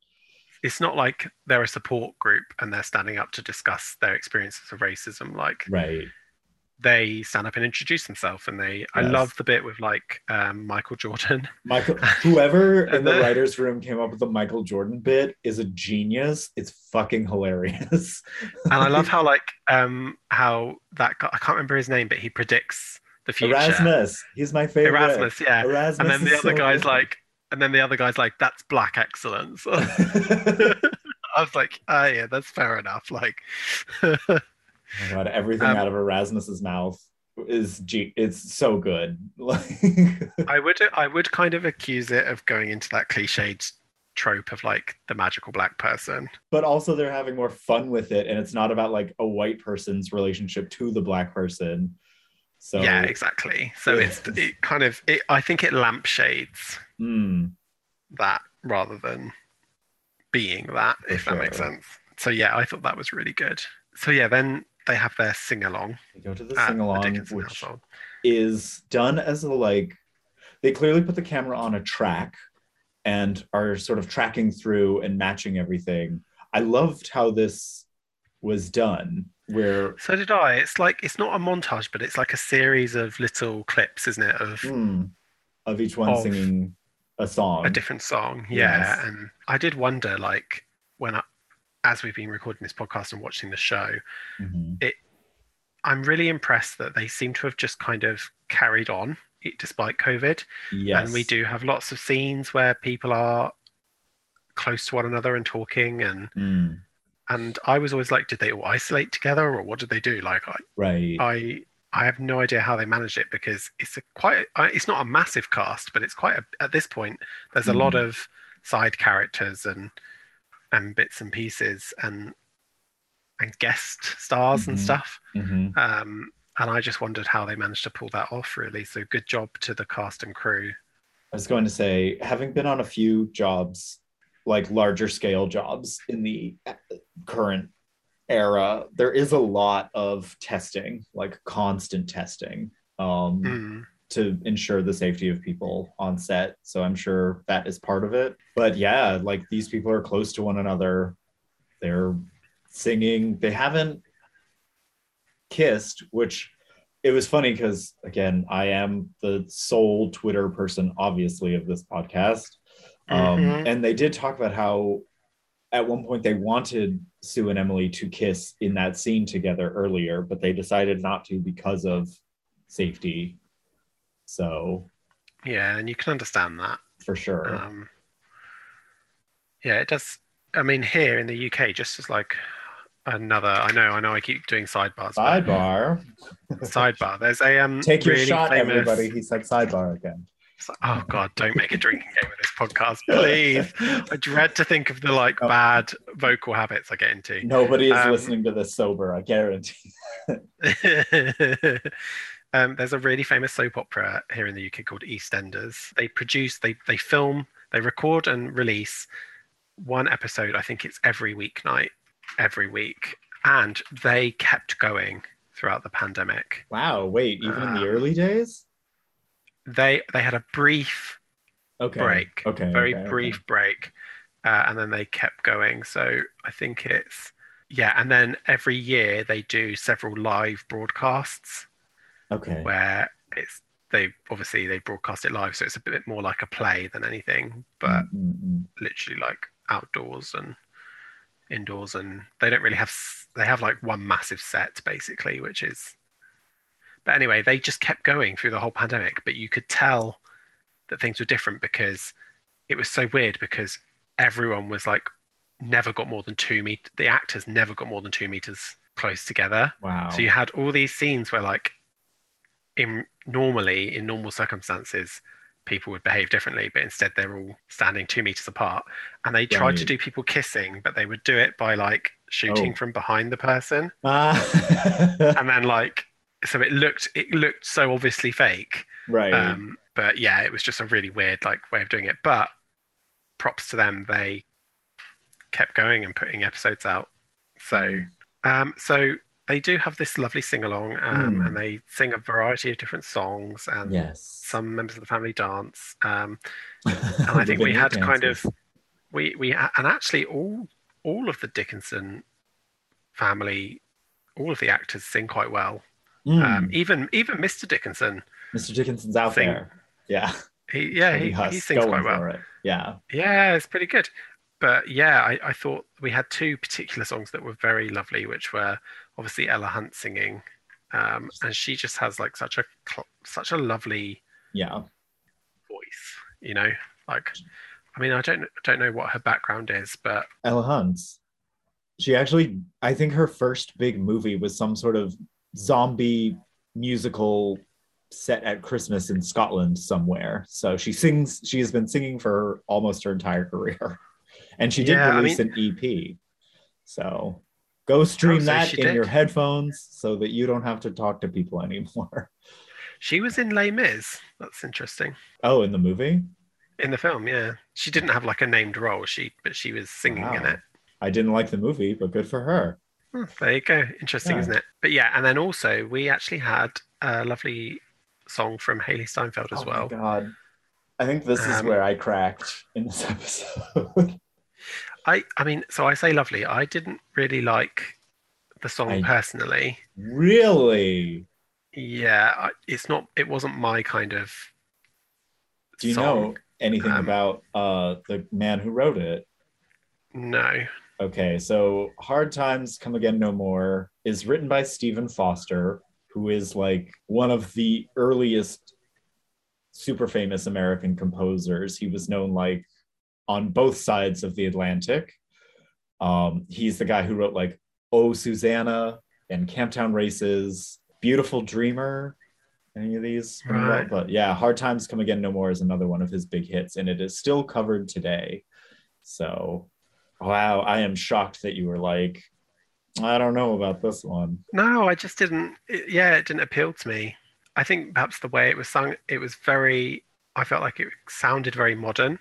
It's not like they're a support group and they're standing up to discuss their experiences of racism like Right. they stand up and introduce themselves and they i love the bit with like um, michael jordan Michael, whoever in the writer's room came up with the Michael Jordan bit is a genius. It's fucking hilarious. and I love how like um how that guy, I can't remember his name, but he predicts the future. Erasmus, he's my favorite. Erasmus, yeah. Erasmus and then the other so guy's like, and then the other guy's like, that's black excellence. I was like, oh yeah, that's fair enough. Like, Oh god, everything Um, out of Erasmus's mouth is G- it's so good. Like I would I would kind of accuse it of going into that cliched trope of like the magical black person. but also they're having more fun with it and it's not about like a white person's relationship to the black person. So yeah, exactly. So it's it kind of it, I think it lampshades mm, that rather than being that, For if that makes sense. So yeah, I thought that was really good. So yeah, then they have their sing along they go to the sing along, which household. is done as a like they clearly put the camera on a track and are sort of tracking through and matching everything. I loved how this was done where So did I. It's like it's not a montage, but it's like a series of little clips, isn't it, of mm, of each one Of singing a song. a different song. Yeah, Yes. and I did wonder, like, when I, as we've been recording this podcast and watching the show, Mhm. I'm really impressed that they seem to have just kind of carried on despite COVID. Yes. And we do have lots of scenes where people are close to one another and talking and Mm, and I was always like, did they all isolate together or what did they do? Like I right. I I have no idea how they managed it because it's a quite it's not a massive cast, but it's quite a, at this point. There's a lot Mhm. of side characters and and bits and pieces and and guest stars and Mhm. stuff. Mhm. Um, and I just wondered how they managed to pull that off. Really, so good job to the cast and crew. I was going to say, having been on a few jobs, like larger scale jobs in the current era, there is a lot of testing, like constant testing, um, Mm. to ensure the safety of people on set. So I'm sure that is part of it. But yeah, like these people are close to one another. They're singing. They haven't kissed, which it was funny because again, I am the sole Twitter person, obviously, of this podcast. Um, Mhm. And they did talk about how at one point they wanted Sue and Emily to kiss in that scene together earlier, but they decided not to because of safety. So Yeah, and you can understand that. for sure. Um, yeah, it does. I mean, here in the UK, just as like another. I know, I know, I keep doing sidebars. sidebar. Sidebar. There's a um. Take your really shot, famous- everybody. He said sidebar again. Oh God! Don't make a drinking game of this podcast, please. I dread to think of the like Oh. bad vocal habits I get into. Nobody is Um, listening to this sober, I guarantee. um, there's a really famous soap opera here in the UK called EastEnders. They produce, they they film, they record and release one episode. I think it's every weeknight, every week, and they kept going throughout the pandemic. Wow, wait, even in the Um, early days? They they had a brief Okay. break, Okay. very okay, brief break, uh, and then they kept going. So I think it's yeah, and then every year they do several live broadcasts. Okay. where it's they obviously they broadcast it live so it's a bit more like a play than anything but Mm, mm, mm. literally like outdoors and indoors and they don't really have they have like one massive set basically which is but anyway they just kept going through the whole pandemic but you could tell that things were different because it was so weird because everyone was like never got more than two meter the actors never got more than two meters close together Wow. so you had all these scenes where, like, in normally in normal circumstances, people would behave differently, but instead they're all standing two meters apart. And they tried to do people kissing, but they would do it by like shooting Oh. from behind the person, Ah. and then like so it looked it looked so obviously fake. right. Um, but yeah, it was just a really weird like way of doing it. But props to them, they kept going and putting episodes out. So um, so they do have this lovely sing along, um, Mm. and they sing a variety of different songs, and yes. some members of the family dance. Um, and I think we had kind of we we and actually all all of the Dickinson family, all of the actors sing quite well. Mm, Um, even even Mr. Dickinson, Mr. Dickinson's out there. Yeah. he yeah he, he sings quite well. Yeah. Yeah, it's pretty good. But yeah, I, I thought we had two particular songs that were very lovely, which were obviously Ella Hunt singing, um, and she just has like such a such a lovely Yeah. voice, you know. Like, I mean, I don't don't know what her background is, but Ella Hunt. She actually, I think her first big movie was some sort of zombie musical set at Christmas in Scotland somewhere. So she sings, she has been singing for almost her entire career. And she did Yeah, I release an EP. So go stream Oh, that in your headphones so that you don't have to talk to people anymore. she was in Les Mis. That's interesting. Oh, in the movie? In the film, yeah, she didn't have like a named role. She but she was singing in it. I didn't like the movie, but good for her. Hmm, there you go. Interesting, Yeah. isn't it? But yeah, and then also we actually had a lovely song from Hailee Steinfeld as oh well. God. I think this is Um, where I cracked in this episode. I I mean, so I say lovely. I didn't really like the song I- personally. really? Yeah, I, it's not. It wasn't my kind of. Do you song. know anything Um, about uh the man who wrote it? No, Okay, so Hard Times Come Again No More is written by Stephen Foster, who is like one of the earliest super famous American composers. He was known like on both sides of the Atlantic. Um, he's the guy who wrote like Oh Susanna and Camptown Races, Beautiful Dreamer. Any of these? ring a bell? Right. But yeah, Hard Times Come Again No More is another one of his big hits, and it is still covered today. So, wow, I am shocked that you were like, I don't know about this one. No, I just didn't. It, yeah, it didn't appeal to me. I think perhaps the way it was sung, it was very. I felt like it sounded very modern,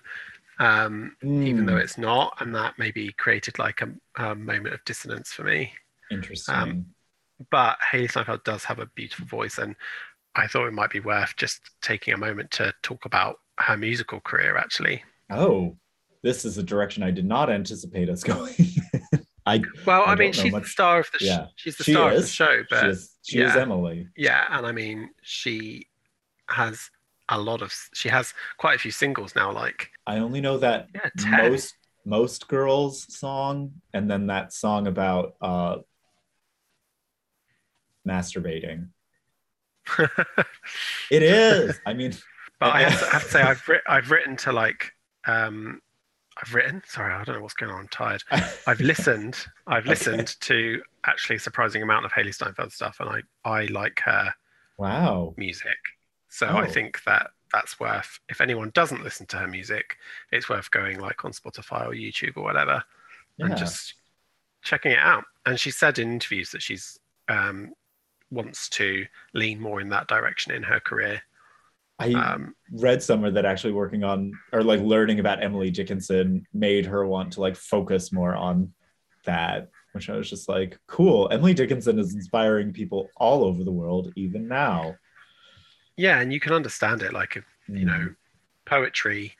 um, even Hmm. though it's not, and that maybe created like a, a moment of dissonance for me. Interesting. um, But Hailee Steinfeld does have a beautiful voice, and I thought it might be worth just taking a moment to talk about her musical career. Actually, oh, this is a direction I did not anticipate us going. I well, I I, mean, she's the star of the sh- she's the She star of the show, but she is she is. Emily. Yeah, and I mean, she has a lot of. She has quite a few singles now. Like, I only know that yeah, most most girls song and then that song about uh masturbating. It is. I mean, but I have, to, I have to say, I've writ- I've written to like, um, I've written. Sorry, I don't know what's going on. I'm tired. I've listened. I've Okay. listened to actually a surprising amount of Hailee Steinfeld stuff, and I I like her wow. music. So Oh. I think that that's worth. If anyone doesn't listen to her music, it's worth going like on Spotify or YouTube or whatever. Yeah. and just checking it out. And she said in interviews that she's um, wants to lean more in that direction in her career. I Um, read somewhere that actually working on or like learning about Emily Dickinson made her want to like focus more on that, which I was just like, cool. Emily Dickinson is inspiring people all over the world, even now. yeah, and you can understand it. Like if you Mm. know, poetry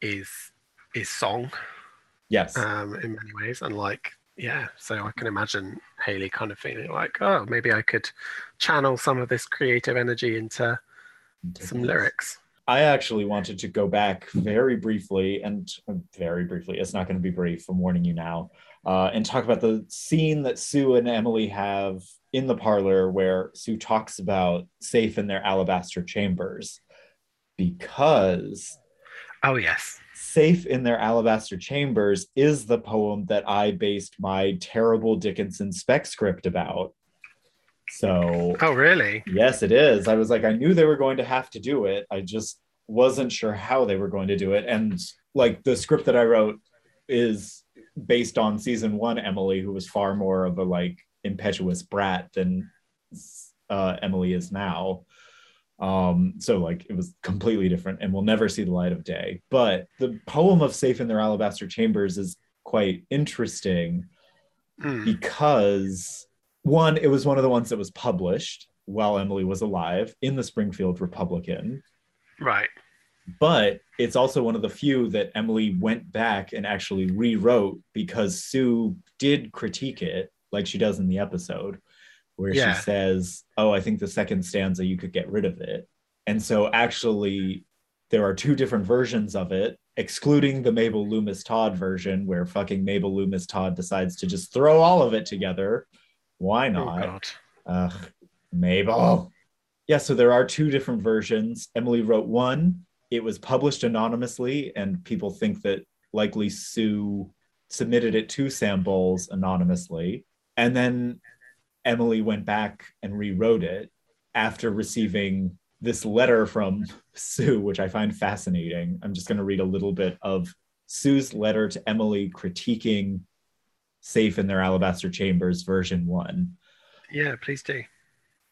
is is song yes. um, in many ways, and like yeah, so I can imagine Hailee kind of feeling like, oh, maybe I could channel some of this creative energy into some lyrics. I actually wanted to go back very briefly and very briefly, it's not going to be brief, I'm warning you now, uh, and talk about the scene that Sue and Emily have in the parlor where Sue talks about safe in their alabaster chambers. Because Oh yes, Safe in Their Alabaster Chambers is the poem that I based my terrible Dickinson spec script about. So oh really? Yes, it is. I was like, I knew they were going to have to do it. I just wasn't sure how they were going to do it. And like the script that I wrote is based on season one Emily, who was far more of a like impetuous brat than uh, Emily is now. Um, so like it was completely different and will never see the light of day. But the poem of Safe in Their Alabaster Chambers is quite interesting Hmm. because one, it was one of the ones that was published while Emily was alive in the Springfield Republican, Right. but it's also one of the few that Emily went back and actually rewrote because Sue did critique it, like she does in the episode, where Yeah. she says, Oh, I think the second stanza, you could get rid of it. And so actually, there are two different versions of it, excluding the Mabel Loomis Todd version, where fucking Mabel Loomis Todd decides to just throw all of it together. Why Oh not? God. Ugh, Mabel. Oh. Yeah, so there are two different versions. Emily wrote one. It was published anonymously, and people think that likely Sue submitted it to Sam Bowles anonymously. And then Emily went back and rewrote it after receiving this letter from Sue, which I find fascinating. I'm just going to read a little bit of Sue's letter to Emily critiquing Safe in Their Alabaster Chambers, version one. Yeah, please do.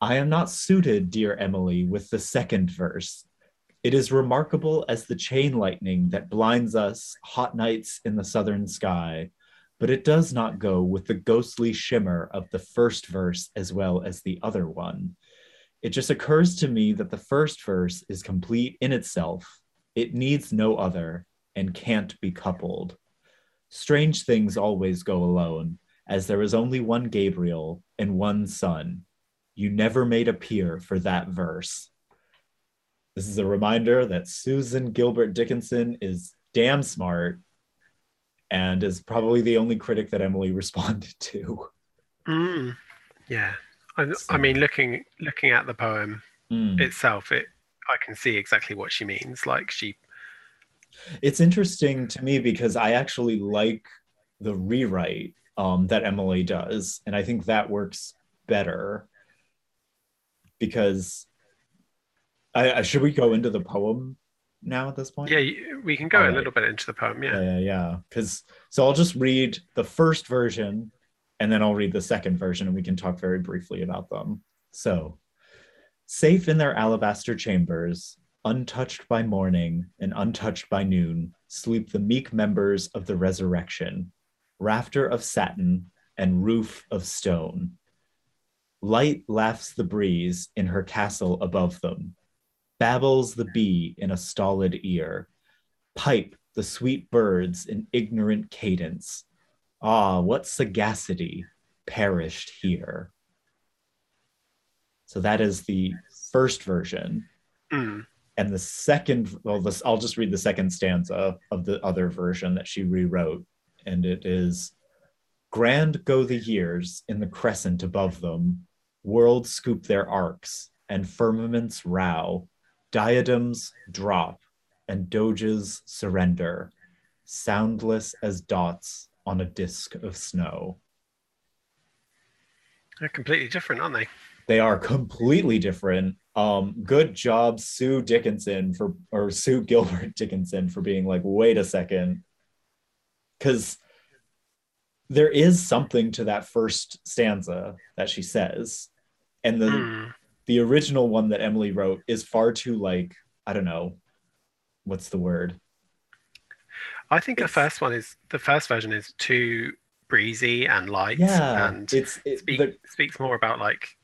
I am not suited, dear Emily, with the second verse. It is remarkable as the chain lightning that blinds us hot nights in the southern sky, but it does not go with the ghostly shimmer of the first verse as well as the other one. It just occurs to me that the first verse is complete in itself. It needs no other and can't be coupled. Strange things always go alone, as there is only one Gabriel and one son. You never made a peer for that verse. This is a reminder that Susan Gilbert Dickinson is damn smart and is probably the only critic that Emily responded to. Mm. Yeah. I, I mean, looking looking at the poem Mm. itself, it I can see exactly what she means. Like she, It's interesting to me because I actually like the rewrite um, that Emily does, and I think that works better. Because I, I should we go into the poem now at this point? yeah, we can go a Alright. little bit into the poem. yeah, Yeah. yeah, yeah. Because so I'll just read the first version, and then I'll read the second version, and we can talk very briefly about them. So, safe in their alabaster chambers, untouched by morning and untouched by noon, sleep the meek members of the resurrection, rafter of satin and roof of stone. Light laughs the breeze in her castle above them, babbles the bee in a stolid ear, pipe the sweet birds in ignorant cadence. Ah, what sagacity perished here. So that is the first version Mm. And the second well this i'll just read the second stanza of the other version that she rewrote. And it is grand go the years in the crescent above them. Worlds scoop their arcs and firmaments row. Diadems drop and doges surrender soundless as dots on a disk of snow. They're completely different, aren't they? They are completely different. Um, good job, Sue Dickinson for or Sue Gilbert Dickinson for being like, wait a second, because there is something to that first stanza that she says, and the Mm. the original one that Emily wrote is far too like I don't know, what's the word? I think the first one is the first version is too breezy and light, Yeah, and it's it, speak, the, speaks more about like it's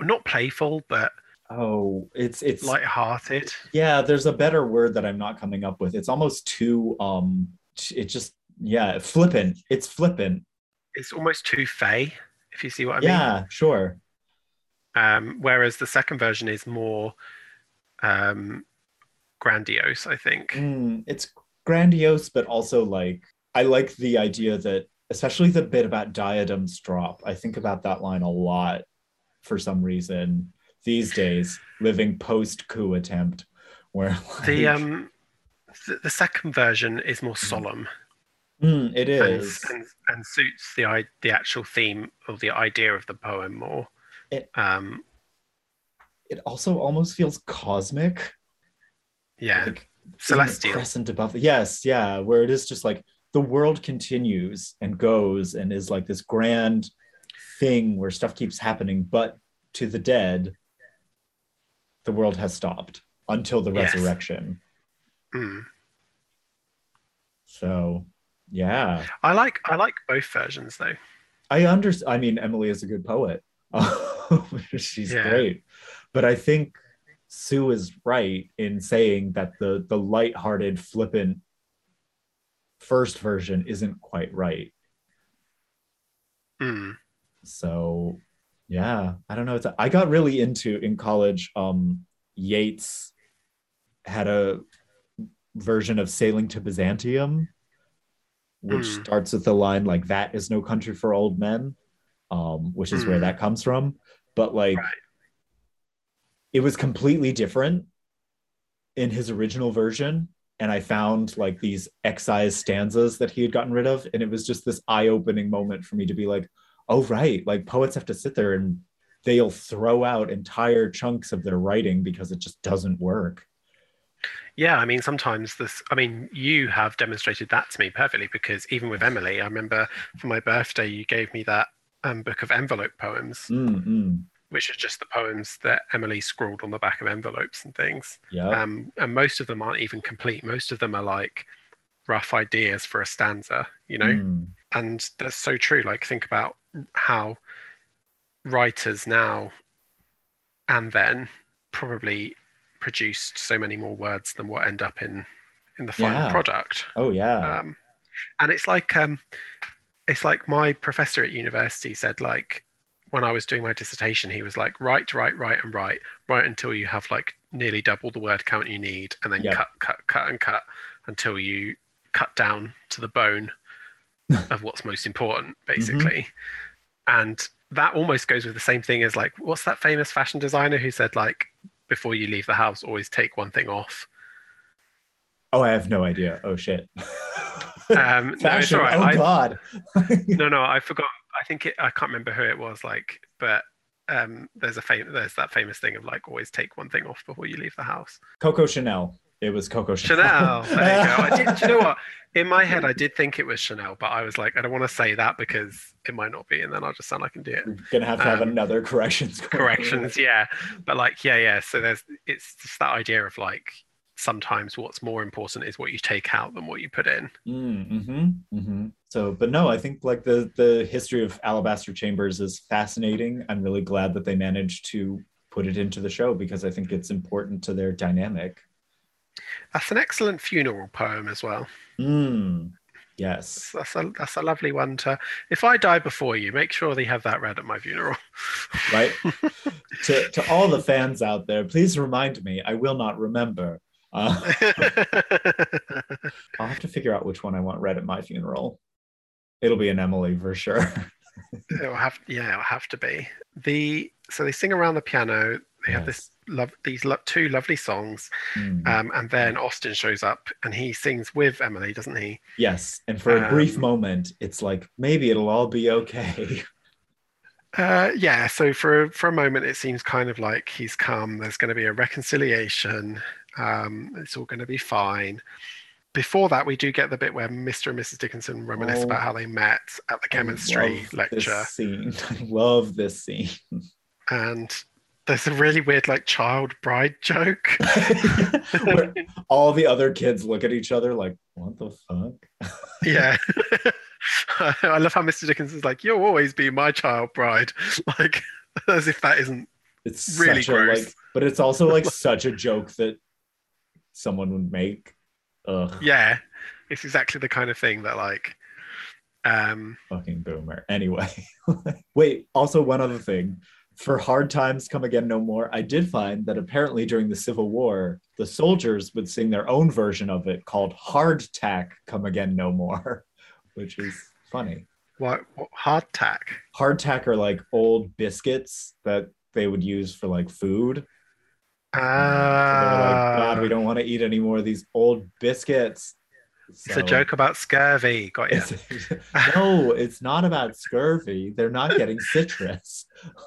not playful but oh, it's it's light-hearted. yeah there's a better word that i'm not coming up with it's almost too um it just yeah flippant it's flippant It's almost too fey, if you see what I mean. yeah sure Um, whereas the second version is more um, grandiose, I think. Mm, it's grandiose but also like i like the idea that especially the bit about diadems drop i think about that line a lot for some reason these days living post coup attempt where The um, the, the second version is more solemn. Mm, it and, and and suits the i- the actual theme or the idea of the poem more. It- um, it also almost feels cosmic. Yeah, like celestial. crescent above the, yes yeah where it is just like the world continues and goes and is like this grand thing where stuff keeps happening but to the dead the world has stopped until the Yes. resurrection Mm. so yeah I like I like both versions though. i understand i mean emily is a good poet she's Yeah. great but i think sue is right in saying that the the light-hearted flippant first version isn't quite right Mm. So yeah i don't know it's i got really into in college um yeats had a version of sailing to byzantium which Hmm. starts with the line like that is no country for old men um which is where Hmm. that comes from but like Right. it was completely different in his original version and i found like these excised stanzas that he had gotten rid of and it was just this eye-opening moment for me to be like oh right like poets have to sit there and they'll throw out entire chunks of their writing because it just doesn't work Yeah, I mean, sometimes this, I mean, you have demonstrated that to me perfectly because even with Emily, I remember for my birthday, you gave me that um, book of envelope poems, mm, mm. which are just the poems that Emily scrawled on the back of envelopes and things. yeah Um, and most of them aren't even complete. Most of them are like rough ideas for a stanza, you know? Mm, And that's so true. Like, think about how writers now and then probably produced so many more words than what end up in in the final Yeah. product. oh yeah Um, and it's like um, it's like my professor at university said like when I was doing my dissertation, he was like, write, write, write, and write, write until you have like nearly double the word count you need, and then Yep. cut, cut, cut, and cut until you cut down to the bone of what's most important, basically. And that almost goes with the same thing as like, what's that famous fashion designer who said like, before you leave the house, always take one thing off. Oh, I have no idea. Oh shit. Um, no, it's Fashion. Oh I- god. no, no, I forgot. I think it. I can't remember who it was. Like, but um, there's a fam- There's that famous thing of like always take one thing off before you leave the house. Coco Chanel. It was Coco Chanel. Chanel. There you go. I did, do you know what? In my head, I did think it was Chanel, but I was like, I don't want to say that because it might not be, and then I'll just sound like an idiot. We're gonna have to have Um, another corrections. Corrections, yeah. But like, yeah, yeah. So there's it's just that idea of like sometimes what's more important is what you take out than what you put in. Mm-hmm, hmm So, but no, I think like the the history of Alabaster Chambers is fascinating. I'm really glad that they managed to put it into the show because I think it's important to their dynamic. That's an excellent funeral poem as well. Mm, yes. That's a that's a lovely one to. If I die before you, make sure they have that read at my funeral. Right. to to all the fans out there, please remind me. I will not remember. Uh, I'll have to figure out which one I want read at my funeral. It'll be an Emily for sure. it'll have yeah, it'll have to be the. So they sing around the piano. They have this love these lo- two lovely songs, Mm. um, and then Austin shows up and he sings with Emily, doesn't he? yes, and for a brief um, moment, it's like maybe it'll all be okay. Uh, yeah. So for for a moment, it seems kind of like he's come. There's going to be a reconciliation. Um, it's all going to be fine. Before that, we do get the bit where Mr. and Mrs. Dickinson reminisce Oh. about how they met at the I chemistry love lecture, This scene. I love this scene. and there's a really weird like child bride joke. Where all the other kids look at each other like, what the fuck? yeah. I love how Mr. Dickinson's like, "You'll always be my child bride," like as if that isn't. It's Really such a, like, gross. but it's also like such a joke that someone would make. Ugh, Yeah, it's exactly the kind of thing that like. Um, fucking boomer. Anyway, wait. Also, one other thing. For hard times come again no more. I did find that apparently during the Civil War, the soldiers would sing their own version of it called "Hard Tack Come Again No More," which is funny. what, what hardtack? hardtack are like old biscuits that they would use for like food. So they're like, God, we Ah, don't want to eat any more of these old biscuits. It's a joke about scurvy. Got you. It's- no, it's not about scurvy. They're not getting citrus.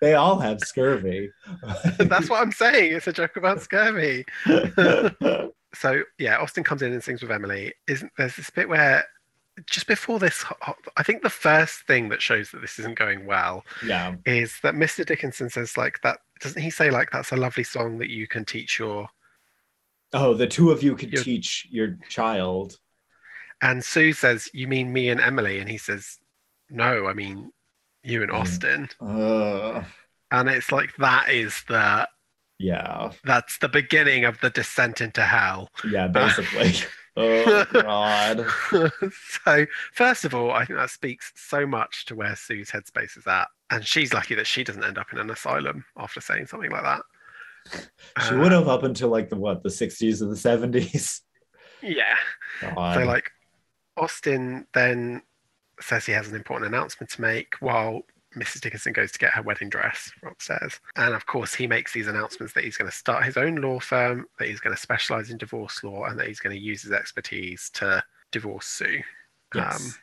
they all have scurvy. That's what I'm saying. It's a joke about scurvy. So yeah, Austin comes in and sings with Emily. Isn't there's this bit where just before this, I think the first thing that shows that this isn't going well yeah. is that Mr. Dickinson says like that. Doesn't he say like that's a lovely song that you can teach your? Oh, the two of you could You're- teach your child. And Sue says, "You mean me and Emily?" And he says, "No, I mean you and Mm. Austin." Uh, And it's like that is the yeah. that's the beginning of the descent into hell. Yeah, basically. oh God. so first of all, I think that speaks so much to where Sue's headspace is at, and she's lucky that she doesn't end up in an asylum after saying something like that. She would have up until like the what, the 60s or the 70s. Yeah. God. So like, Austin then says he has an important announcement to make while Mrs. Dickinson goes to get her wedding dress from upstairs. And of course, he makes these announcements that he's going to start his own law firm, that he's going to specialize in divorce law, and that he's going to use his expertise to divorce Sue. yes. Um,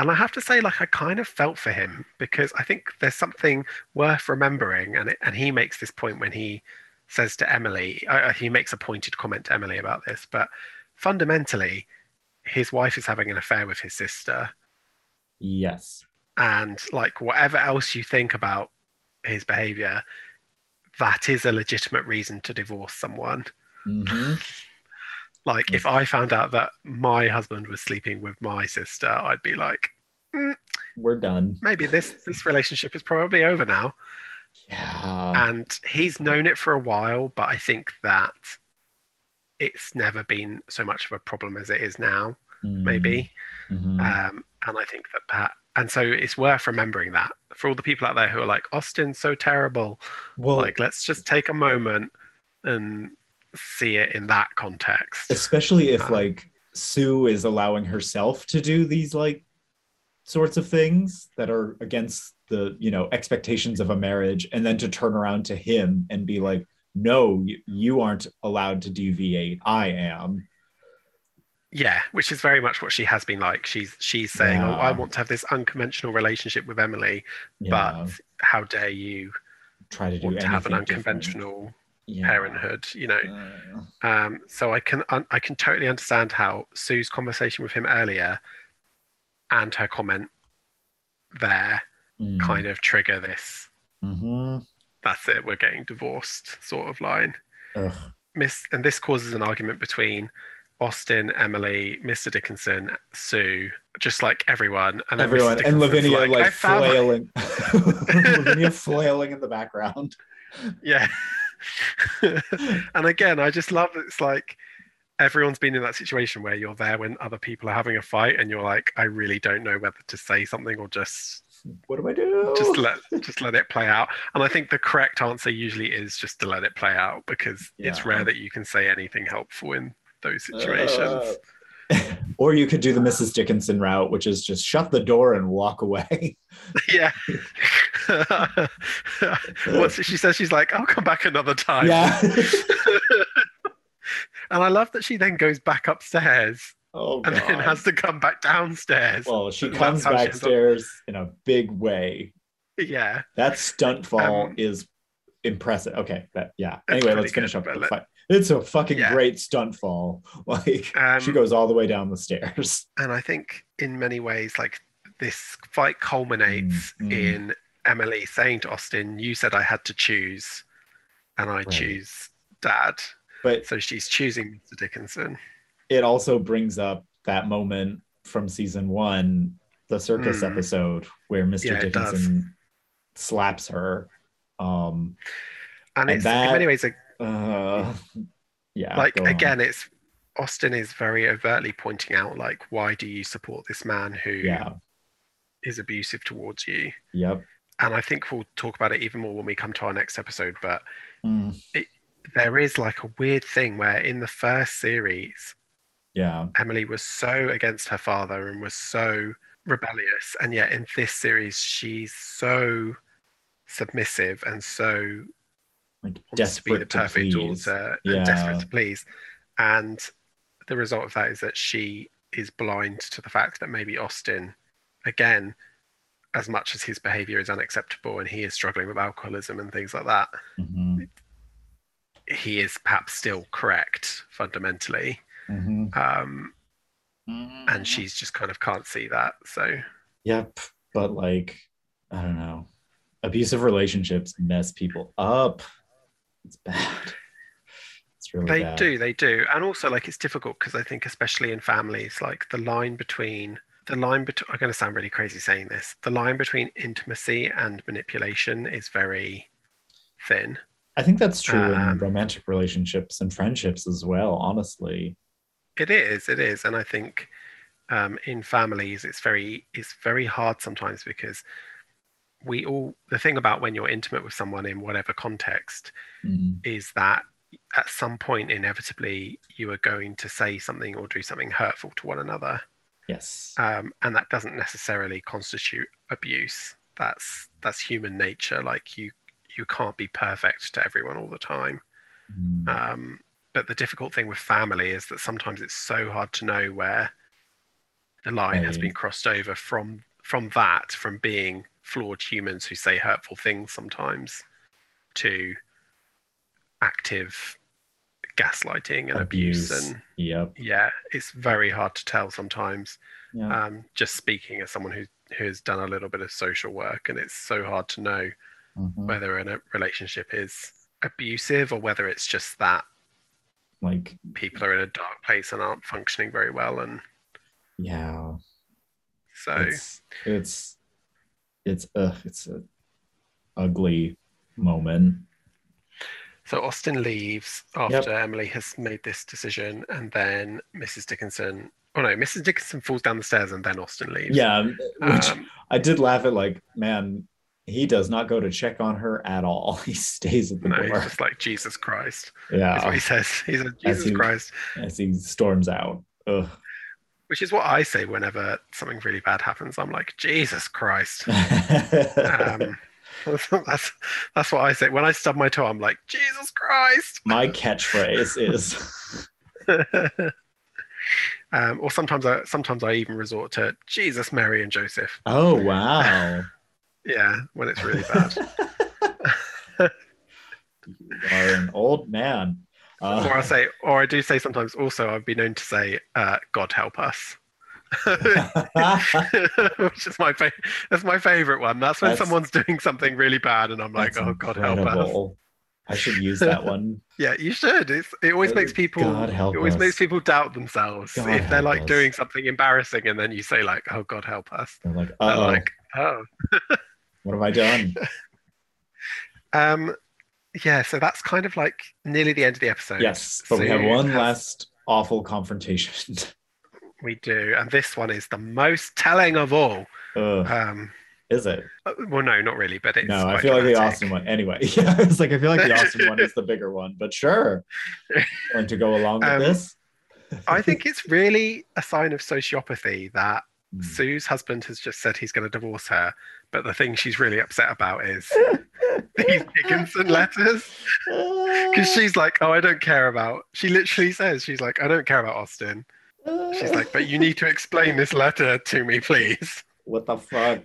and I have to say, like, I kind of felt for him because I think there's something worth remembering. And, it, and he makes this point when he says to Emily, uh, he makes a pointed comment to Emily about this, but fundamentally, his wife is having an affair with his sister. yes. And, like, whatever else you think about his behavior, that is a legitimate reason to divorce someone. hmm Like, if I found out that my husband was sleeping with my sister, I'd be like, We're done. maybe this this relationship is probably over now Yeah. and he's known it for a while but i think that it's never been so much of a problem as it is now maybe Mhm. um, and i think that that and so it's worth remembering that for all the people out there who are like austin's so terrible well, like let's just take a moment and see it in that context. Especially if um, like Sue is allowing herself to do these like sorts of things that are against the you know expectations of a marriage and then to turn around to him and be like no you, aren't allowed to deviate. I am. Yeah, which is very much what she has been like. She's she's saying, "Oh, I want to have this unconventional relationship with Emily, yeah, but how dare you try to do want to have an unconventional different. Yeah. parenthood?" You know. Uh, Um, so I can I can totally understand how Sue's conversation with him earlier and her comment there mm, kind of trigger this. mhm. That's it. We're getting divorced sort of line. Ugh. Miss and this causes an argument between Austin, Emily, Mr. Dickinson, Sue, just like everyone, and everyone and lavinia like, "I found my-" flailing lavinia flailing in the background Yeah. and again, I just love that it's like everyone's been in that situation where you're there when other people are having a fight and you're like, I really don't know whether to say something or just what do i do just let just let it play out. And I think the correct answer usually is just to let it play out because it's rare that you can say anything helpful in those situations. Uh, or you could do the Mrs. Dickinson route, which is just shut the door and walk away. yeah. Once she says she's like, I'll come back another time. yeah. And I love that she then goes back upstairs oh and god. then has to come back downstairs. well, she comes that's how she ends up- backstairs in a big way. yeah. That stunt fall Um, is impressive. Okay, but yeah. Anyway, let's finish good, up let- fight. It's a fucking Yeah. great stunt fall. Like Um, she goes all the way down the stairs. And I think in many ways, like this fight culminates Mm, mm. in Emily saying to Austin, You said I had to choose, and I Right. choose dad. But So she's choosing Mr. Dickinson. it also brings up that moment from season one, the circus Mm. episode where Mr. Yeah. Dickinson slaps her. Um And, And it's that- in many ways, like, uh yeah. like on. again, it's Austin is very overtly pointing out, like, why do you support this man who is Yeah. is abusive towards you? Yep. And I think we'll talk about it even more when we come to our next episode. But Mm, there is like a weird thing where in the first series, yeah. Emily was so against her father and was so rebellious, and yet in this series, she's so submissive and so Like wants to be the desperate to perfect please. daughter Yeah. and desperate to please. And the result of that is that she is blind to the fact that maybe Austin, again, as much as his behavior is unacceptable and he is struggling with alcoholism and things like that, Mhm, he is perhaps still correct fundamentally. mhm. Um, and she's just kind of can't see that. So Yep. But like, I don't know. Abusive relationships mess people up. It's bad. It's really they bad. do, they do. And also, like, it's difficult because I think, especially in families, like the line between the line between, I'm going to sound really crazy saying this, the line between intimacy and manipulation is very thin. I think that's true in Um, romantic relationships and friendships as well, honestly. It is, it is, and I think um, in families it's very it's very hard sometimes because we all the thing about when you're intimate with someone in whatever context Mhm. is that at some point inevitably you are going to say something or do something hurtful to one another Yes. um, and that doesn't necessarily constitute abuse that's that's human nature like you you can't be perfect to everyone all the time Mhm. um, but the difficult thing with family is that sometimes it's so hard to know where the line has been crossed over from from that, from being flawed humans who say hurtful things sometimes, to active gaslighting and abuse, and Yep. yeah, it's very hard to tell sometimes. Yeah. Um, just speaking as someone who who has done a little bit of social work, and it's so hard to know Mhm. whether a relationship is abusive or whether it's just that Like, people are in a dark place and aren't functioning very well and yeah. So It's it's it's uh it's a ugly moment. so austin leaves Yep. after emily has made this decision and then mrs dickinson oh no mrs dickinson falls down the stairs and then austin leaves Yeah, which um, I did laugh at. Like, man, he does not go to check on her at all. He stays at the no he's door. just like jesus christ is what Yeah, he says he's As jesus he- christ as he storms out. Ugh. Which is what I say whenever something really bad happens. I'm like, Jesus Christ. Um, that's that's what I say. When I stub my toe, I'm like, Jesus Christ. My catchphrase is um, or sometimes I sometimes I even resort to Jesus, Mary, and Joseph. Oh wow. Yeah, when it's really bad. you are an old man. Uh, or I say, or I do say sometimes. Also, I've been known to say, uh, "God help us," which is my favorite. That's my favorite one. That's when That's- someone's doing something really bad, and I'm like, "Oh God help us." I should use that one. Yeah, you should. It's, it always makes people. God help it always us. makes people doubt themselves God if they're like us. doing something embarrassing, and then you say like, "Oh God help us." I'm like, oh, like, "Oh." what have I done? Um, yeah, so that's kind of like nearly the end of the episode. yes, but we have one has- last awful confrontation. We do, and this one is the most telling of all. Ugh, Um, is it? uh, well, no, not really, but it's. no, I feel like the dramatic. Austin one. Anyway, yeah, it's like I feel like the Austin one is the bigger one, but sure. Going to go along with Um, this. I think it's really a sign of sociopathy that Hmm. Sue's husband has just said he's going to divorce her, but the thing she's really upset about is these Dickinson letters. Because she's like, oh, I don't care about. She literally says, she's like, I don't care about Austin. She's like, but you need to explain this letter to me, please. what the fuck?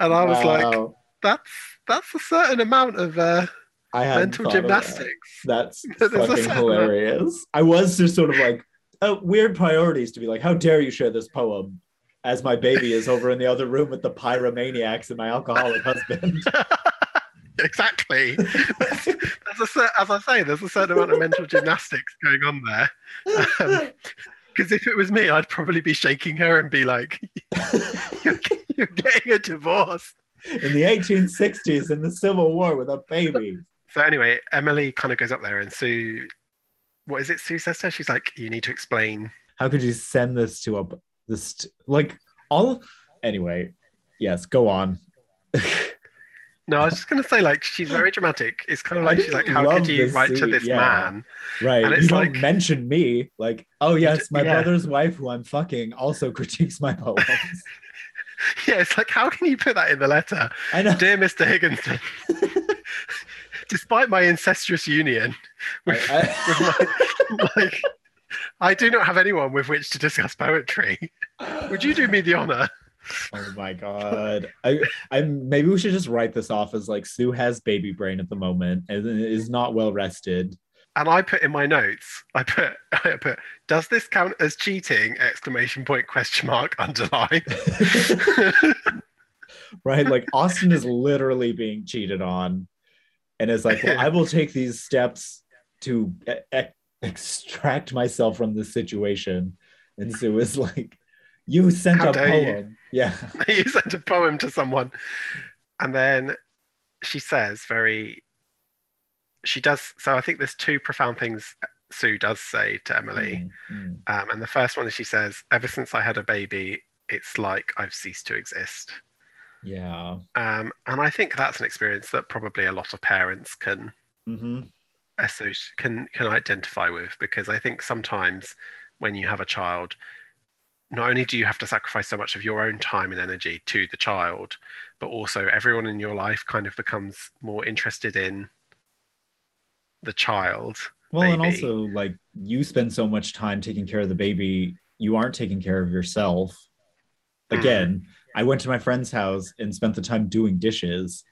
And I was like, that's that's a certain amount of uh, I mental of that. gymnastics. That's fucking hilarious. I was just sort of like, oh, weird priorities to be like, how dare you share this poem as my baby is over in the other room with the pyromaniacs and my alcoholic husband. exactly. There's, there's a as I say, there's a certain amount of mental gymnastics going on there. Um, because if it was me, I'd probably be shaking her and be like, "You're, you're getting a divorce." in the 1860s in the Civil War with a baby. So anyway, Emily kind of goes up there, and Sue, what is it? Sue says to her, she's like, "You need to explain." How could you send this to a this like all anyway? Yes, go on. No, I was just gonna say, like, she's very dramatic. It's kind of like she's like, "How could you write to this yeah. man?" Right. And you it's don't like- mention me. Like, oh yes, my yeah. brother's wife who I'm fucking also critiques my poems. Yeah, it's like, how can you put that in the letter? I know. Dear Mr. Higginson, despite my incestuous union with, I- with my, like, I do not have anyone with which to discuss poetry. Would you do me the honor? Oh my god. I I maybe we should just write this off as like Sue has baby brain at the moment and is not well rested. And I put in my notes, I put, I put, does this count as cheating? Exclamation point, question mark, underline. right? Like Austin is literally being cheated on and is like, well, I will take these steps to e- e- extract myself from this situation. And Sue is like, you sent How a dare you. poem. Yeah. you sent a poem to someone. And then she says very, she does, so I think there's two profound things Sue does say to Emily. Mm, mm. Um, and the first one is she says, ever since I had a baby, it's like I've ceased to exist. Yeah. Um, and I think that's an experience that probably a lot of parents can hmm associ- can can identify with because I think sometimes when you have a child, not only do you have to sacrifice so much of your own time and energy to the child, but also everyone in your life kind of becomes more interested in the child. Well, and also like you spend so much time taking care of the baby, you aren't taking care of yourself. Mhm. Again, I went to my friend's house and spent the time doing dishes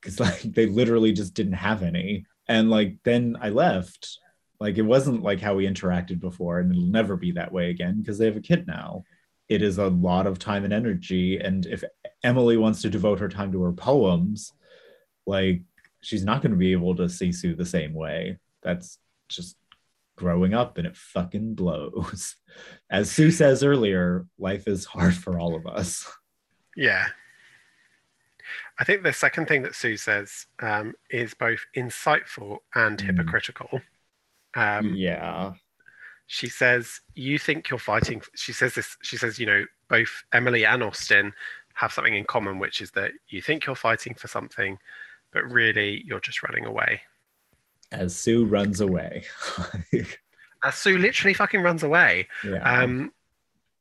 because like they literally just didn't have any. And like then I left. Like it wasn't like how we interacted before, and it'll never be that way again because they have a kid now. It is a lot of time and energy. And if Emily wants to devote her time to her poems, like she's not going to be able to see Sue the same way. That's just growing up and it fucking blows. As Sue says earlier, life is hard for all of us. Yeah. I think the second thing that Sue says um, is both insightful and Mm. hypocritical. Um, yeah. she says you think you're fighting she says this she says you know both emily and austin have something in common which is that you think you're fighting for something but really you're just running away As Sue runs away. As Sue literally fucking runs away. Yeah. Um,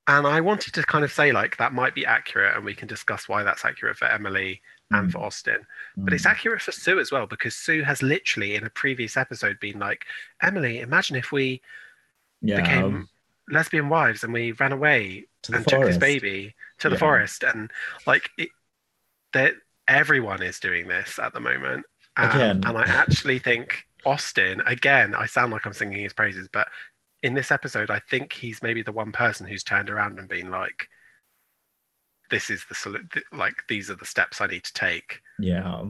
and I wanted to kind of say like that might be accurate, and we can discuss why that's accurate for Emily and Mm. for Austin. But it's Mm. accurate for Sue as well because Sue has literally in a previous episode been like, Emily, imagine if we yeah. became lesbian wives and we ran away and took this baby to the Yeah. forest and like it, that everyone is doing this at the moment Um, Again. and i actually think austin again i sound like i'm singing his praises but in this episode i think he's maybe the one person who's turned around and been like this is the solu- th- like these are the steps i need to take Yeah.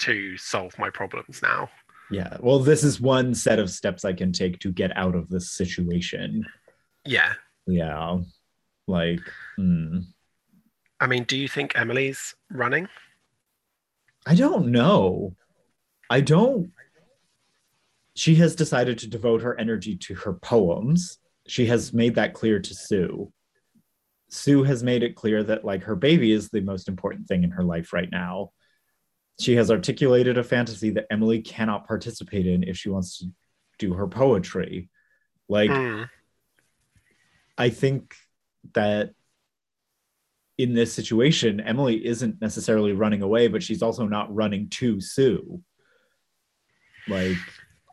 to solve my problems now Yeah. Well, this is one set of steps I can take to get out of this situation. yeah Yeah. Like, mm. i mean do you think emily's running I don't know. I don't. She has decided to devote her energy to her poems. She has made that clear to Sue. Sue has made it clear that, like, her baby is the most important thing in her life right now. She has articulated a fantasy that Emily cannot participate in if she wants to do her poetry. Like, Mm, I think that in this situation, Emily isn't necessarily running away, but she's also not running to Sue. Like,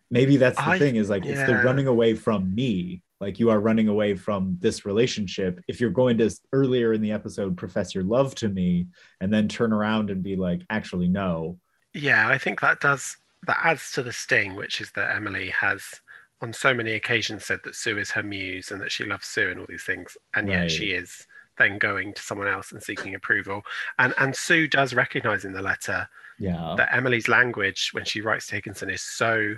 maybe that's the I- thing is like, it's the yeah. running away from me. Like, you are running away from this relationship. If you're going to earlier in the episode profess your love to me and then turn around and be like, actually, no. Yeah, I think that does that adds to the sting, which is that Emily has on so many occasions said that Sue is her muse and that she loves Sue and all these things, and yet she is then going to someone else and seeking approval. And and Sue does recognize in the letter Yeah. that Emily's language when she writes to Higginson is so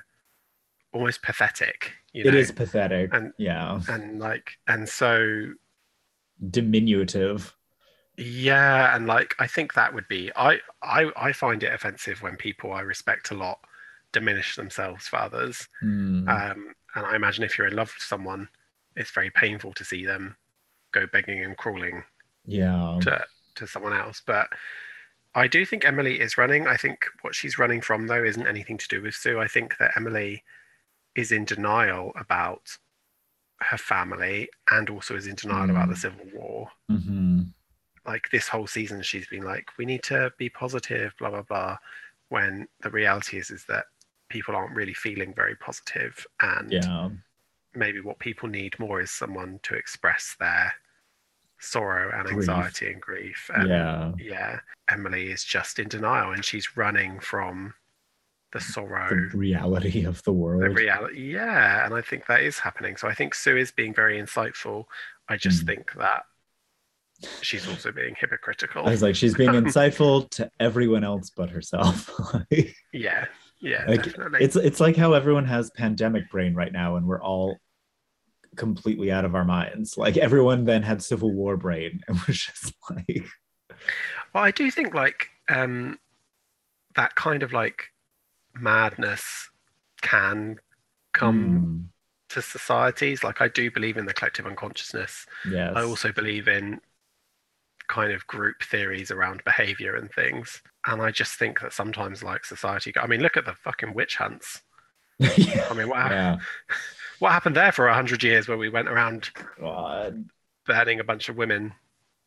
almost pathetic. You know? is pathetic. And- yeah. and like and so Diminutive. Yeah, and like I think that would be I I I find it offensive when people I respect a lot diminish themselves for others. Hmm. Um, and I imagine if you're in love with someone, it's very painful to see them go begging and crawling yeah. to to someone else. But I do think Emily is running. I think what she's running from though isn't anything to do with Sue. I think that Emily is in denial about her family and also is in denial about the Mm. Civil War hmm like this whole season she's been like we need to be positive blah blah blah when the reality is is that people aren't really feeling very positive and Yeah. maybe what people need more is someone to express their sorrow and Grief. anxiety and grief and Yeah. yeah emily is just in denial and she's running from the sorrow the reality of the world, the reality yeah and i think that is happening so i think sue is being very insightful i just Mm. think that she's also being hypocritical I was like, she's being insightful to everyone else but herself. Yeah, yeah, Like, definitely. it's it's like how everyone has pandemic brain right now, and we're all completely out of our minds. Like everyone then had Civil War brain, and was just like, well, I do think like um, that kind of like madness can come hmm, to societies. Like I do believe in the collective unconsciousness. yes, I also believe in kind of group theories around behavior and things. And I just think that sometimes like society. I mean, look at the fucking witch hunts. yeah. I mean, what, hap- yeah. what happened there for a hundred years where we went around God. burning a bunch of women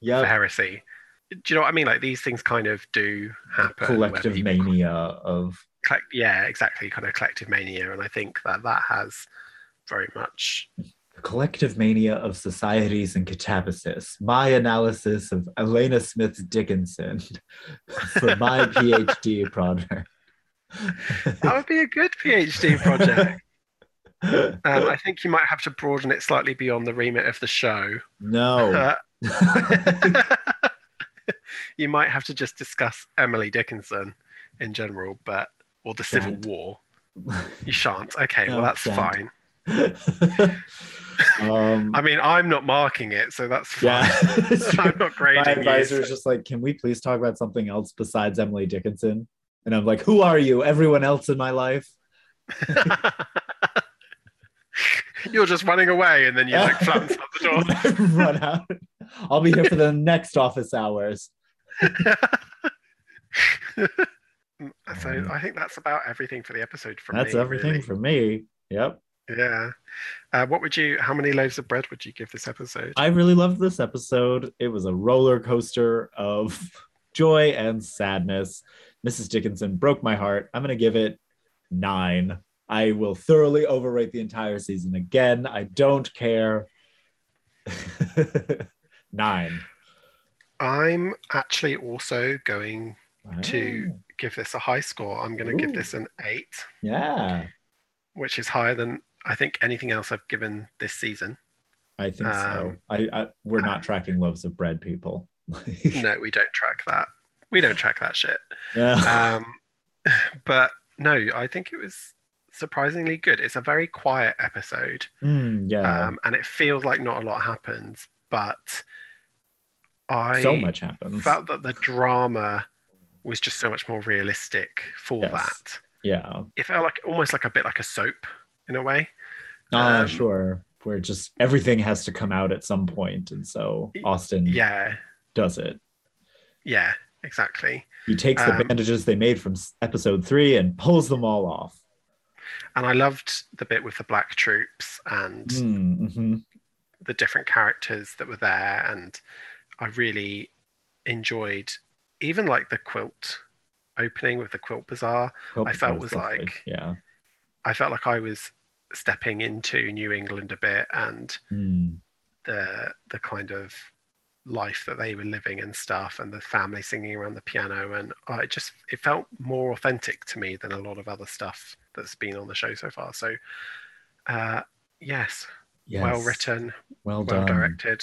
for heresy? Do you know what I mean? Like these things kind of do happen. where collective people- mania of yeah, exactly, kind of collective mania, and I think that that has very much. the collective mania of societies and catabasis. My analysis of Alena Smith Dickinson for my PhD project. That would be a good PhD project. Um, I think you might have to broaden it slightly beyond the remit of the show. no. Uh, you might have to just discuss Emily Dickinson in general, but or the Civil Shan't. War. You shan't. Okay, No, well that's shan't. fine. um, I mean, I'm not marking it, so that's fine. yeah. I'm not grading My you, advisor so- is just like, can we please talk about something else besides Emily Dickinson? And I'm like, who are you? Everyone else in my life? You're just running away, and then you like flounce out the door. Run out. I'll be here for the next office hours. So I think that's about everything for the episode from That's me, everything really. for me. Yep. Yeah. Uh, what would you? How many loaves of bread would you give this episode? I really loved this episode. It was a roller coaster of joy and sadness. Mrs. Dickinson broke my heart. I'm going to give it nine. I will thoroughly overrate the entire season again. I don't care. nine. I'm actually also going to give this a high score. I'm going to give this an eight, Yeah, which is higher than I think anything else I've given this season. I think so. Um, I, I we're not tracking loaves of bread, people. No, we don't track that. We don't track that shit. yeah. Um, but no, I think it was surprisingly good. It's a very quiet episode, Mm, yeah. um, and it feels like not a lot happens, but I so much happens. felt that the drama was just so much more realistic for Yes. that. yeah. It felt like almost like a bit like a soap in a way. Ah, Um, sure. Where just everything has to come out at some point, and so Austin Yeah, does it. yeah, exactly. He takes the Um, bandages they made from episode three and pulls them all off. And I loved the bit with the black troops and Mm, mhm. the different characters that were there and i really enjoyed even like the quilt opening with the quilt bazaar Hope I felt was lovely. like- yeah. i felt like i was stepping into new england a bit and Mm, the the kind of life that they were living and stuff and the family singing around the piano and i just it felt more authentic to me than a lot of other stuff that's been on the show so far so uh yes, yes. well written well well done, directed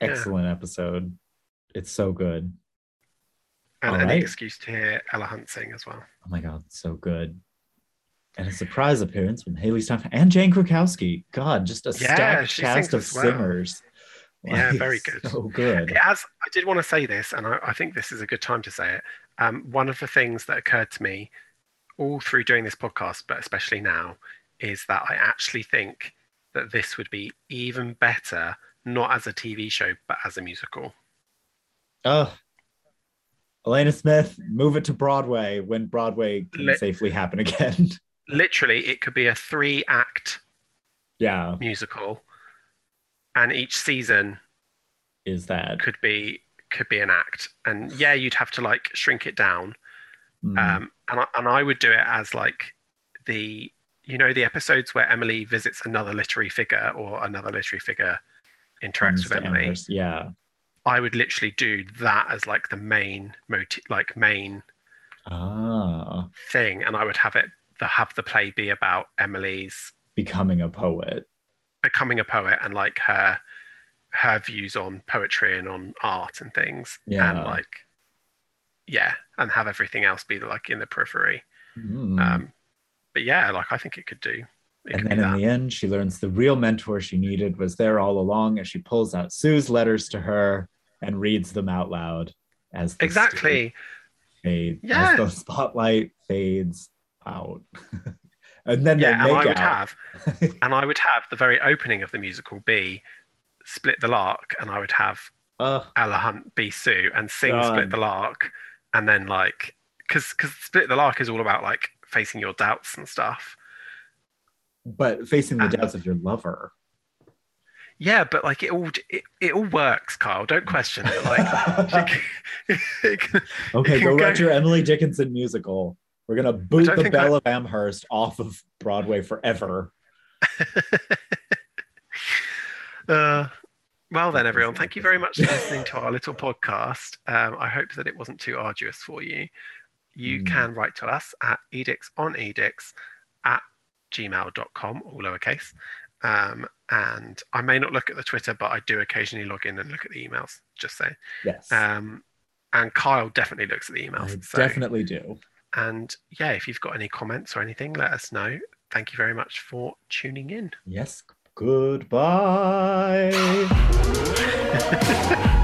yeah. excellent episode. It's so good. And right. excuse to hear ella hunt sing as well Oh my god, so good. And a surprise appearance from Hailee Steinfeld and Jane Krakowski. God, just a Yeah, stacked cast of well. singers. Yeah, very good. So good. As I did want to say this, and I, I think this is a good time to say it. Um, one of the things that occurred to me all through doing this podcast, but especially now, is that I actually think that this would be even better, not as a TV show, but as a musical. Oh, Alena Smith, move it to Broadway when Broadway can safely happen again. Literally, it could be a three act yeah, musical, and each season is that. could be could be an act. And yeah, you'd have to like shrink it down, Mm, um, and I, and I would do it as like the you know the episodes where Emily visits another literary figure or another literary figure interacts with Emily. Amherst. Yeah. I would literally do that as like the main motive, like main Ah, thing, and I would have it the have the play be about Emily's becoming a poet. becoming a poet and like her her views on poetry and on art and things, Yeah. and like yeah, and have everything else be like in the periphery. Mm. Um, but yeah, like I think it could do. It and then in the end, she learns the real mentor she needed was there all along as she pulls out Sue's letters to her and reads them out loud as the exactly. fade, Yeah. as the spotlight fades out. and then Yeah, they and I would out. have, and I would have the very opening of the musical be "Split the Lark," and I would have Ugh, Ella Hunt be Sue and sing God. "Split the Lark," and then like, because because "Split the Lark" is all about like facing your doubts and stuff. but facing the And- doubts of your lover. Yeah, but like it all it, it all works, Kyle. Don't question it. Like, it okay, go go- write your Emily Dickinson musical. We're gonna boot the think Belle of Amherst off of Broadway forever. Uh, well then, everyone, thank you very much for listening to our little podcast. Um, I hope that it wasn't too arduous for you. You Mm. can write to us at edicts on edicts at gmail.com, all lowercase. Um, and I may not look at the Twitter, but I do occasionally log in and look at the emails, just say. Yes, Um, and Kyle definitely looks at the emails. so- definitely do. And yeah, if you've got any comments or anything, let us know. Thank you very much for tuning in. Yes. Goodbye.